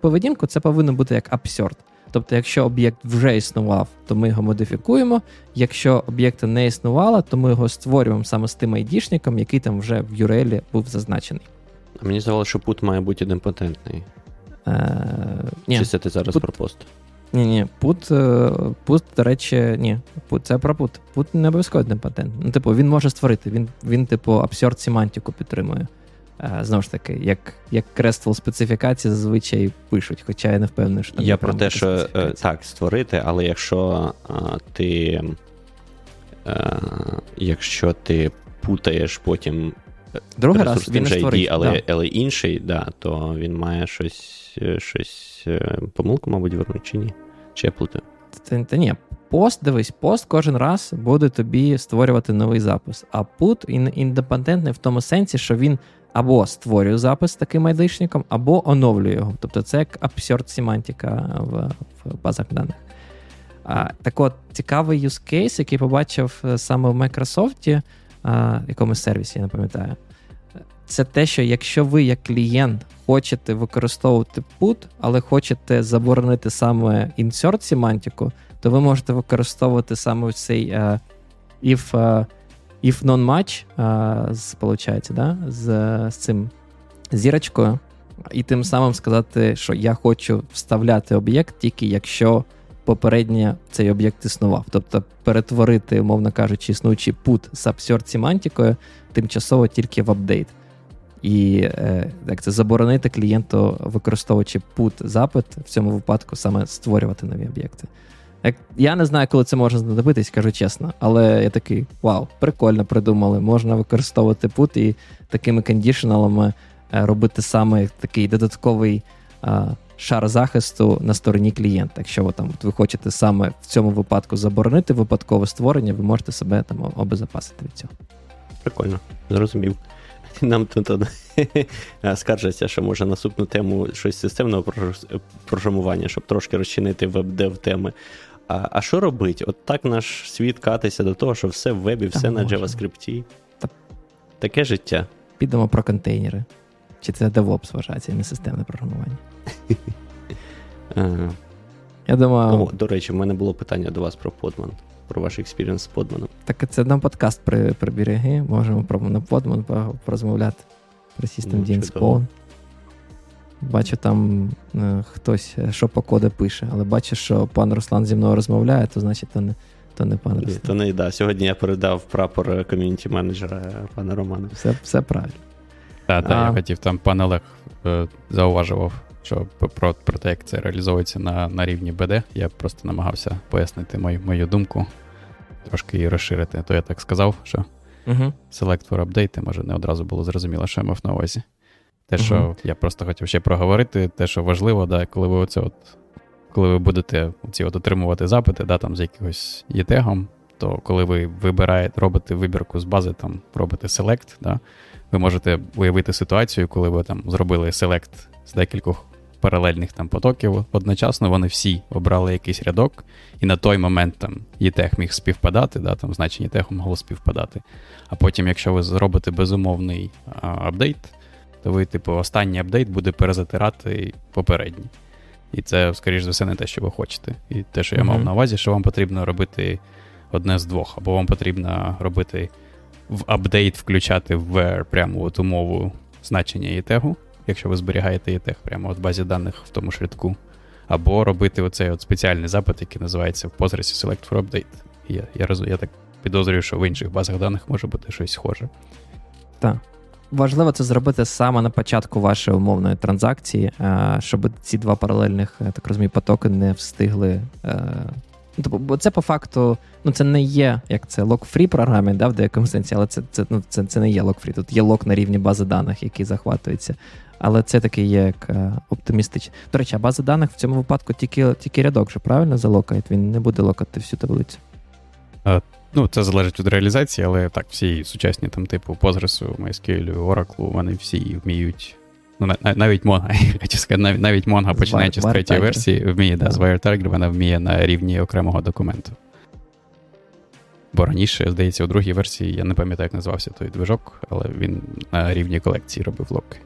поведінку, це повинно бути як absurd. Тобто, якщо об'єкт вже існував, то ми його модифікуємо. Якщо об'єкта не існувало, то ми його створюємо саме з тим айдішником, який там вже в URL був зазначений. Мені здавалося, що пут має бути ідемпотентний. Е, Чи це ти зараз Put- про пост? Ні, ні, пут, е, пут, до речі, ні, пут, це про пут. Пут не обов'язково не патент. Ну, типу, він може створити, він, він типу, абсурд семантику підтримує. Е, Знову ж таки, як, як RESTful специфікації зазвичай пишуть, хоча я не впевнений, що там Я про те, що е, так, створити, але якщо а, ти. е, Якщо ти путаєш потім Другий раз він не створить. але, да. але інший, да, то він має щось, е, щось е, помилку, мабуть, вернуть чи ні? Чи я плутаю? Та, та ні, пост, дивись, пост кожен раз буде тобі створювати новий запис. А ін- індепендентний в тому сенсі, що він або створює запис таким айдишником, або оновлює його. Тобто це як абсурд семантика в, в базах даних. А, так от, цікавий case, який побачив е, саме в Microsoft, а, якомусь сервісі, я не пам'ятаю. Це те, що якщо ви як клієнт хочете використовувати put, але хочете заборонити саме insert семантику, то ви можете використовувати саме цей е, if, е, if non-match, е, з, получається, да? з, з цим зірочкою, і тим самим сказати, що я хочу вставляти об'єкт тільки якщо попередньо цей об'єкт існував. Тобто перетворити, умовно кажучи, існуючий put з absurd семантикою тимчасово тільки в апдейт. І е, як це заборонити клієнту, використовуючи put запит, в цьому випадку саме створювати нові об'єкти. Як, я не знаю, коли це може знадобитись, кажу чесно, але я такий вау, прикольно придумали. Можна використовувати put і такими кондішналами е, робити саме такий додатковий е, шар захисту на стороні клієнта. Якщо ви там от ви хочете саме в цьому випадку заборонити випадкове створення, ви можете себе там обезопасити від цього. Прикольно, зрозумів. [LAUGHS] Нам тут [LAUGHS] скаржаться, що може наступну тему щось системного програмування, щоб трошки розчинити web-dev теми. А, а що робить? От так наш світ катиться до того, що все в вебі, Та все на може. JavaScript. Та- Таке життя. Підемо про контейнери. Чи це DevOps вважається, не системне програмування? [LAUGHS] Е, Я думаю, О, до речі, в мене було питання до вас про Podman, про ваш experience з Podman. так це нам подкаст при, прибереги. Можемо про на Podman по- порозмовляти про System Ну, Dean. Spawn. Бачу, там е, хтось е, що по коду пише, але бачу, що пан Руслан зі мною розмовляє, то значить то не, то не пан Ні, Руслан. то не да. Сьогодні я передав прапор ком'юніті менеджера пана Романа. Все, все правильно. Так, так, я хотів там пан Олег е, зауважував, що про, про те, як це реалізовується на, на рівні БД. Я просто намагався пояснити мою, мою думку, трошки її розширити. То я так сказав, що Угу. Select for update, може не одразу було зрозуміло, що я мав на увазі. Те, що Мгм. я просто хотів ще проговорити, те, що важливо, да, коли ви оце от, коли ви будете ці от отримувати запити, да, там з якимось єтегом, то коли ви вибираєте, робите вибірку з бази, там робите select, да, ви можете уявити ситуацію, коли ви там зробили select з декількох паралельних там потоків. Одночасно вони всі обрали якийсь рядок, і на той момент там єтег міг співпадати, да, там значення єтегу могло співпадати. А потім, якщо ви зробите безумовний а, апдейт, то ви, типу, останній апдейт буде перезатирати попередній. І це, скоріш за все, не те, що ви хочете. І те, що я мав на увазі, що вам потрібно робити одне з двох, або вам потрібно робити в апдейт включати в прямо от умову значення ETEG, якщо ви зберігаєте ETEG прямо от в базі даних в тому ж рядку. Або робити оцей от спеціальний запит, який називається в Postgres Select for Update. Я я, я так підозрюю, що в інших базах даних може бути щось схоже. Так. Важливо це зробити саме на початку вашої умовної транзакції, е, щоб ці два паралельних, я так розумію, потоки не встигли. Е, ну, тобто, бо це по факту, ну це не є як це лок-фрі програмі, да, в деякому сенсі, але це це, ну, це, це не є лок-фрі. Тут є лок на рівні бази даних, який захватується. Але це таки є як е, оптимістичний. До речі, а база даних в цьому випадку тільки тільки рядок, що правильно залокає, він не буде локати всю таблицю. А, Ну, це залежить від реалізації, але так, всі сучасні там, типу, Postgres, MySQL, Oracle, вони всі вміють. Ну, навіть Mongo, [LAUGHS] хочу сказати, навіть навіть Mongo, починаючи з третьої версії, вміє, да, з WireTiger, вона вміє на рівні окремого документу. Бо раніше, здається, у другій версії я не пам'ятаю, як називався той движок, але він на рівні колекції робив локи.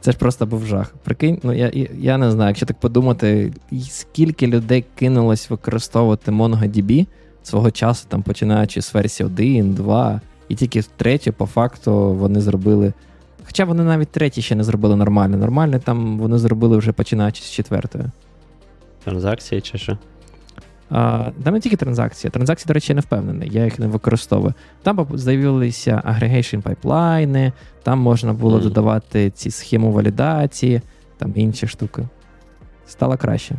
Це ж просто був жах. Прикинь, ну я я не знаю, якщо так подумати, скільки людей кинулось використовувати MongoDB свого часу, там починаючи з версії 1, 2, і тільки третє, по факту, вони зробили. Хоча вони навіть третє ще не зробили нормально. Нормально там вони зробили вже починаючи з четвертої. Транзакції чи що? А, Там не тільки транзакції. Транзакції, до речі, я не впевнений, я їх не використовую. Там з'явилися aggregation пайплайни, там можна було mm. додавати ці схему валідації, там інші штуки. Стало краще.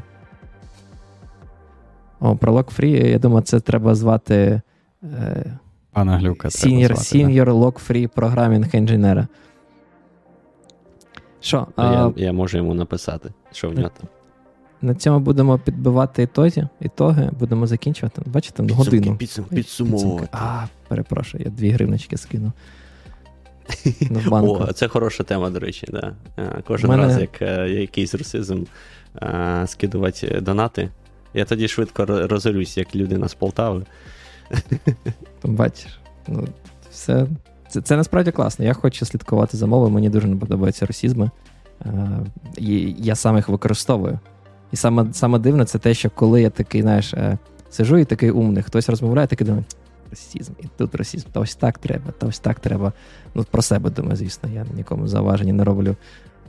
О, про Lock-Free, я думаю, це треба звати. Е, Пана Глюка. Senior, senior да? Lock-Free Programming Engineer. Що? Я, я можу йому написати, що в нього там. На цьому будемо підбивати ітоги, ітоги, будемо закінчувати. Бачите, підсумки, годину. Підсум, підсумовувати. А, перепрошую, я дві гривнички скину. [LAUGHS] О, це хороша тема, до речі. Да. Кожен мене... раз, як е, якийсь русизм скидувати донати, я тоді швидко розорюсь, як людина з Полтави. [LAUGHS] Бачиш, ну, все. Це це насправді класно. Я хочу слідкувати за мовою, мені дуже не подобаються росізми. Е, Я сам їх використовую. І саме саме дивне, це те, що коли я такий, знаєш, е, сижу і такий умний, хтось розмовляє, такий думає, расізм, і тут расізм, та ось так треба, та ось так треба. Ну, про себе думаю, звісно, я нікому зауваження не роблю.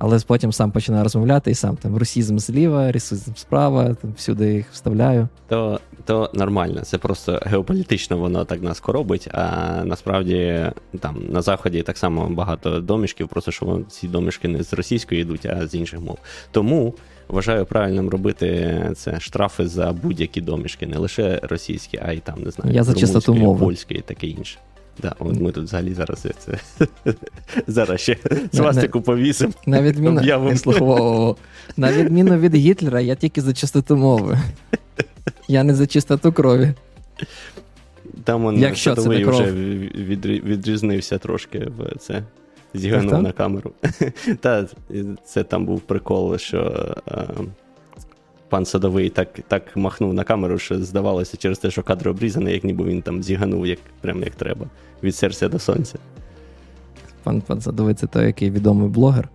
Але потім сам починаю розмовляти і сам там русізм зліва, русізм справа, там всюди їх вставляю. То то нормально, це просто геополітично воно так нас коробить, а насправді там на заході так само багато домішків, просто що ці домішки не з російської йдуть, а з інших мов. Тому вважаю правильним робити це штрафи за будь-які домішки, не лише російські, а й там не знаю, Я за чистоту мови. польські і таке інше. Да, ми тут взагалі зараз це [LAUGHS] зараз ще свастику повісимо. На відміну на відміну від Гітлера, я тільки за чистоту мови. Я не за чистоту крові. Там он Якщо це не кров. вже відрізнився трошки в це. Зіганув на камеру. [LAUGHS] Та це там був прикол, що а, пан Садовий так так махнув на камеру, що здавалося через те, що кадр обрізаний, як ніби він там зіганув, як прям як треба, від серця до сонця. Пан пан Садовий це той, який відомий блогер.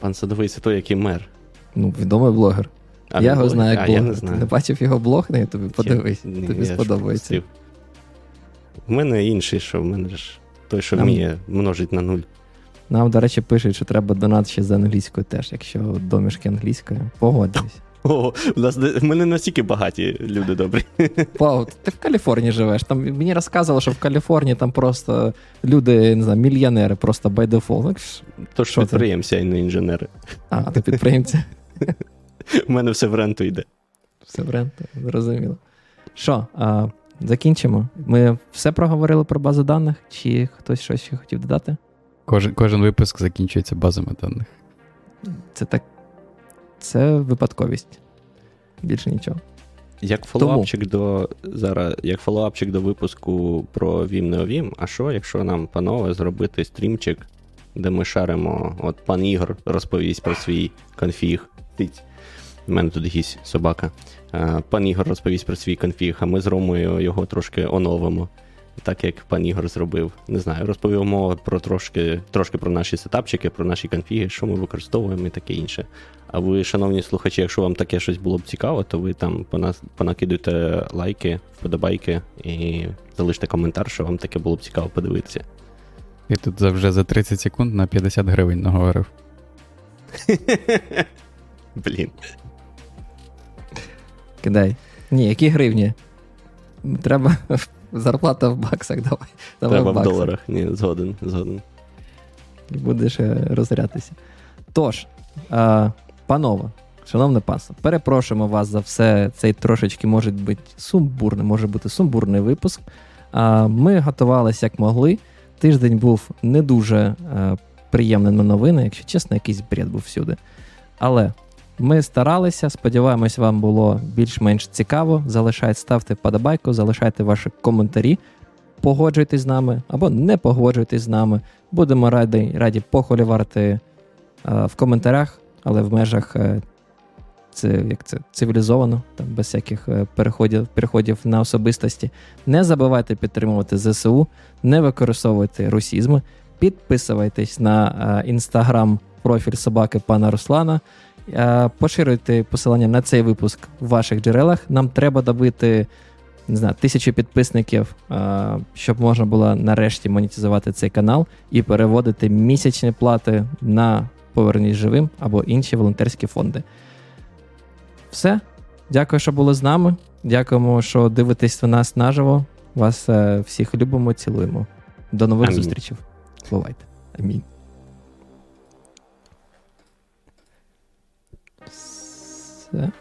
Пан Садовий це той, який мер. Ну, відомий блогер. А я його знаю як блогер. Я не знаю. Ти не бачив його блог, не тобі подивись, я, тобі я сподобається. У мене інший, що в мене ж той, що Нам... вміє множить на нуль. Нам, до речі, пишуть, що треба донат ще з англійською теж, якщо домішки англійською. Погоджуюсь. О, у нас ми не настільки багаті люди добрі. Вау, ти в Каліфорнії живеш. Там Мені розказували, що в Каліфорнії там просто люди, не знаю, мільйонери, просто by default. То ж підприємці, а не інженери. А, ти підприємці. У мене все в ренту йде. Все в ренту, зрозуміло. Що, а, закінчимо? Ми все проговорили про базу даних, чи хтось щось ще хотів додати? Кожен кожен випуск закінчується базами даних. Це так. Це випадковість. Більше нічого. Як фоллоуапчик до зараз, як фоллоуапчик до випуску про Vim не Vim, а що, якщо нам, панове, зробити стрімчик, де ми шаримо, от пан Ігор розповість про свій конфіг. Тить. У мене тут гісь собака. Пан Ігор розповість про свій конфіг, а ми з Ромою його трошки оновимо. Так як пан Ігор зробив. Не знаю, розповімо про трошки трошки про наші сетапчики, про наші конфіги, що ми використовуємо і таке інше. А ви, шановні слухачі, якщо вам таке щось було б цікаво, то ви там понакидуйте лайки, вподобайки і залиште коментар, що вам таке було б цікаво подивитися. І тут вже за 30 секунд на 50 гривень наговорив. [LAUGHS] Блін. Кидай. Ні, які гривні? Треба зарплата в баксах, давай. давай Треба в, баксах. в доларах. Ні, згоден, згоден. І будеш е, розрятися. Тож, е, панове, шановне панство, перепрошуємо вас за все. Цей трошечки може бути сумбурний, може бути сумбурний випуск. Е, ми готувалися як могли. Тиждень був не дуже е, приємний на новини, якщо чесно, якийсь бред був всюди. Але ми старалися, сподіваємось, вам було більш-менш цікаво. Залишайте, ставте подобайку, залишайте ваші коментарі, погоджуйтесь з нами або не погоджуйтесь з нами. Будемо раді раді похоліварити е, в коментарях, але в межах е, це, як це, цивілізовано, там, без всяких е, переходів, переходів на особистості. Не забувайте підтримувати ЗСУ, не використовуйте русізми, підписуйтесь на інстаграм профіль собаки пана Руслана. Е, поширюйте посилання на цей випуск в ваших джерелах. Нам треба добити не знаю, тисячу підписників, е, щоб можна було нарешті монетизувати цей канал і переводити місячні плати на поверніть живим або інші волонтерські фонди. Все. Дякую, що були з нами. Дякуємо, що дивитесь на нас наживо. Вас е, всіх любимо, цілуємо. До нових Амінь. зустрічей. Бувайте. Амінь. Все.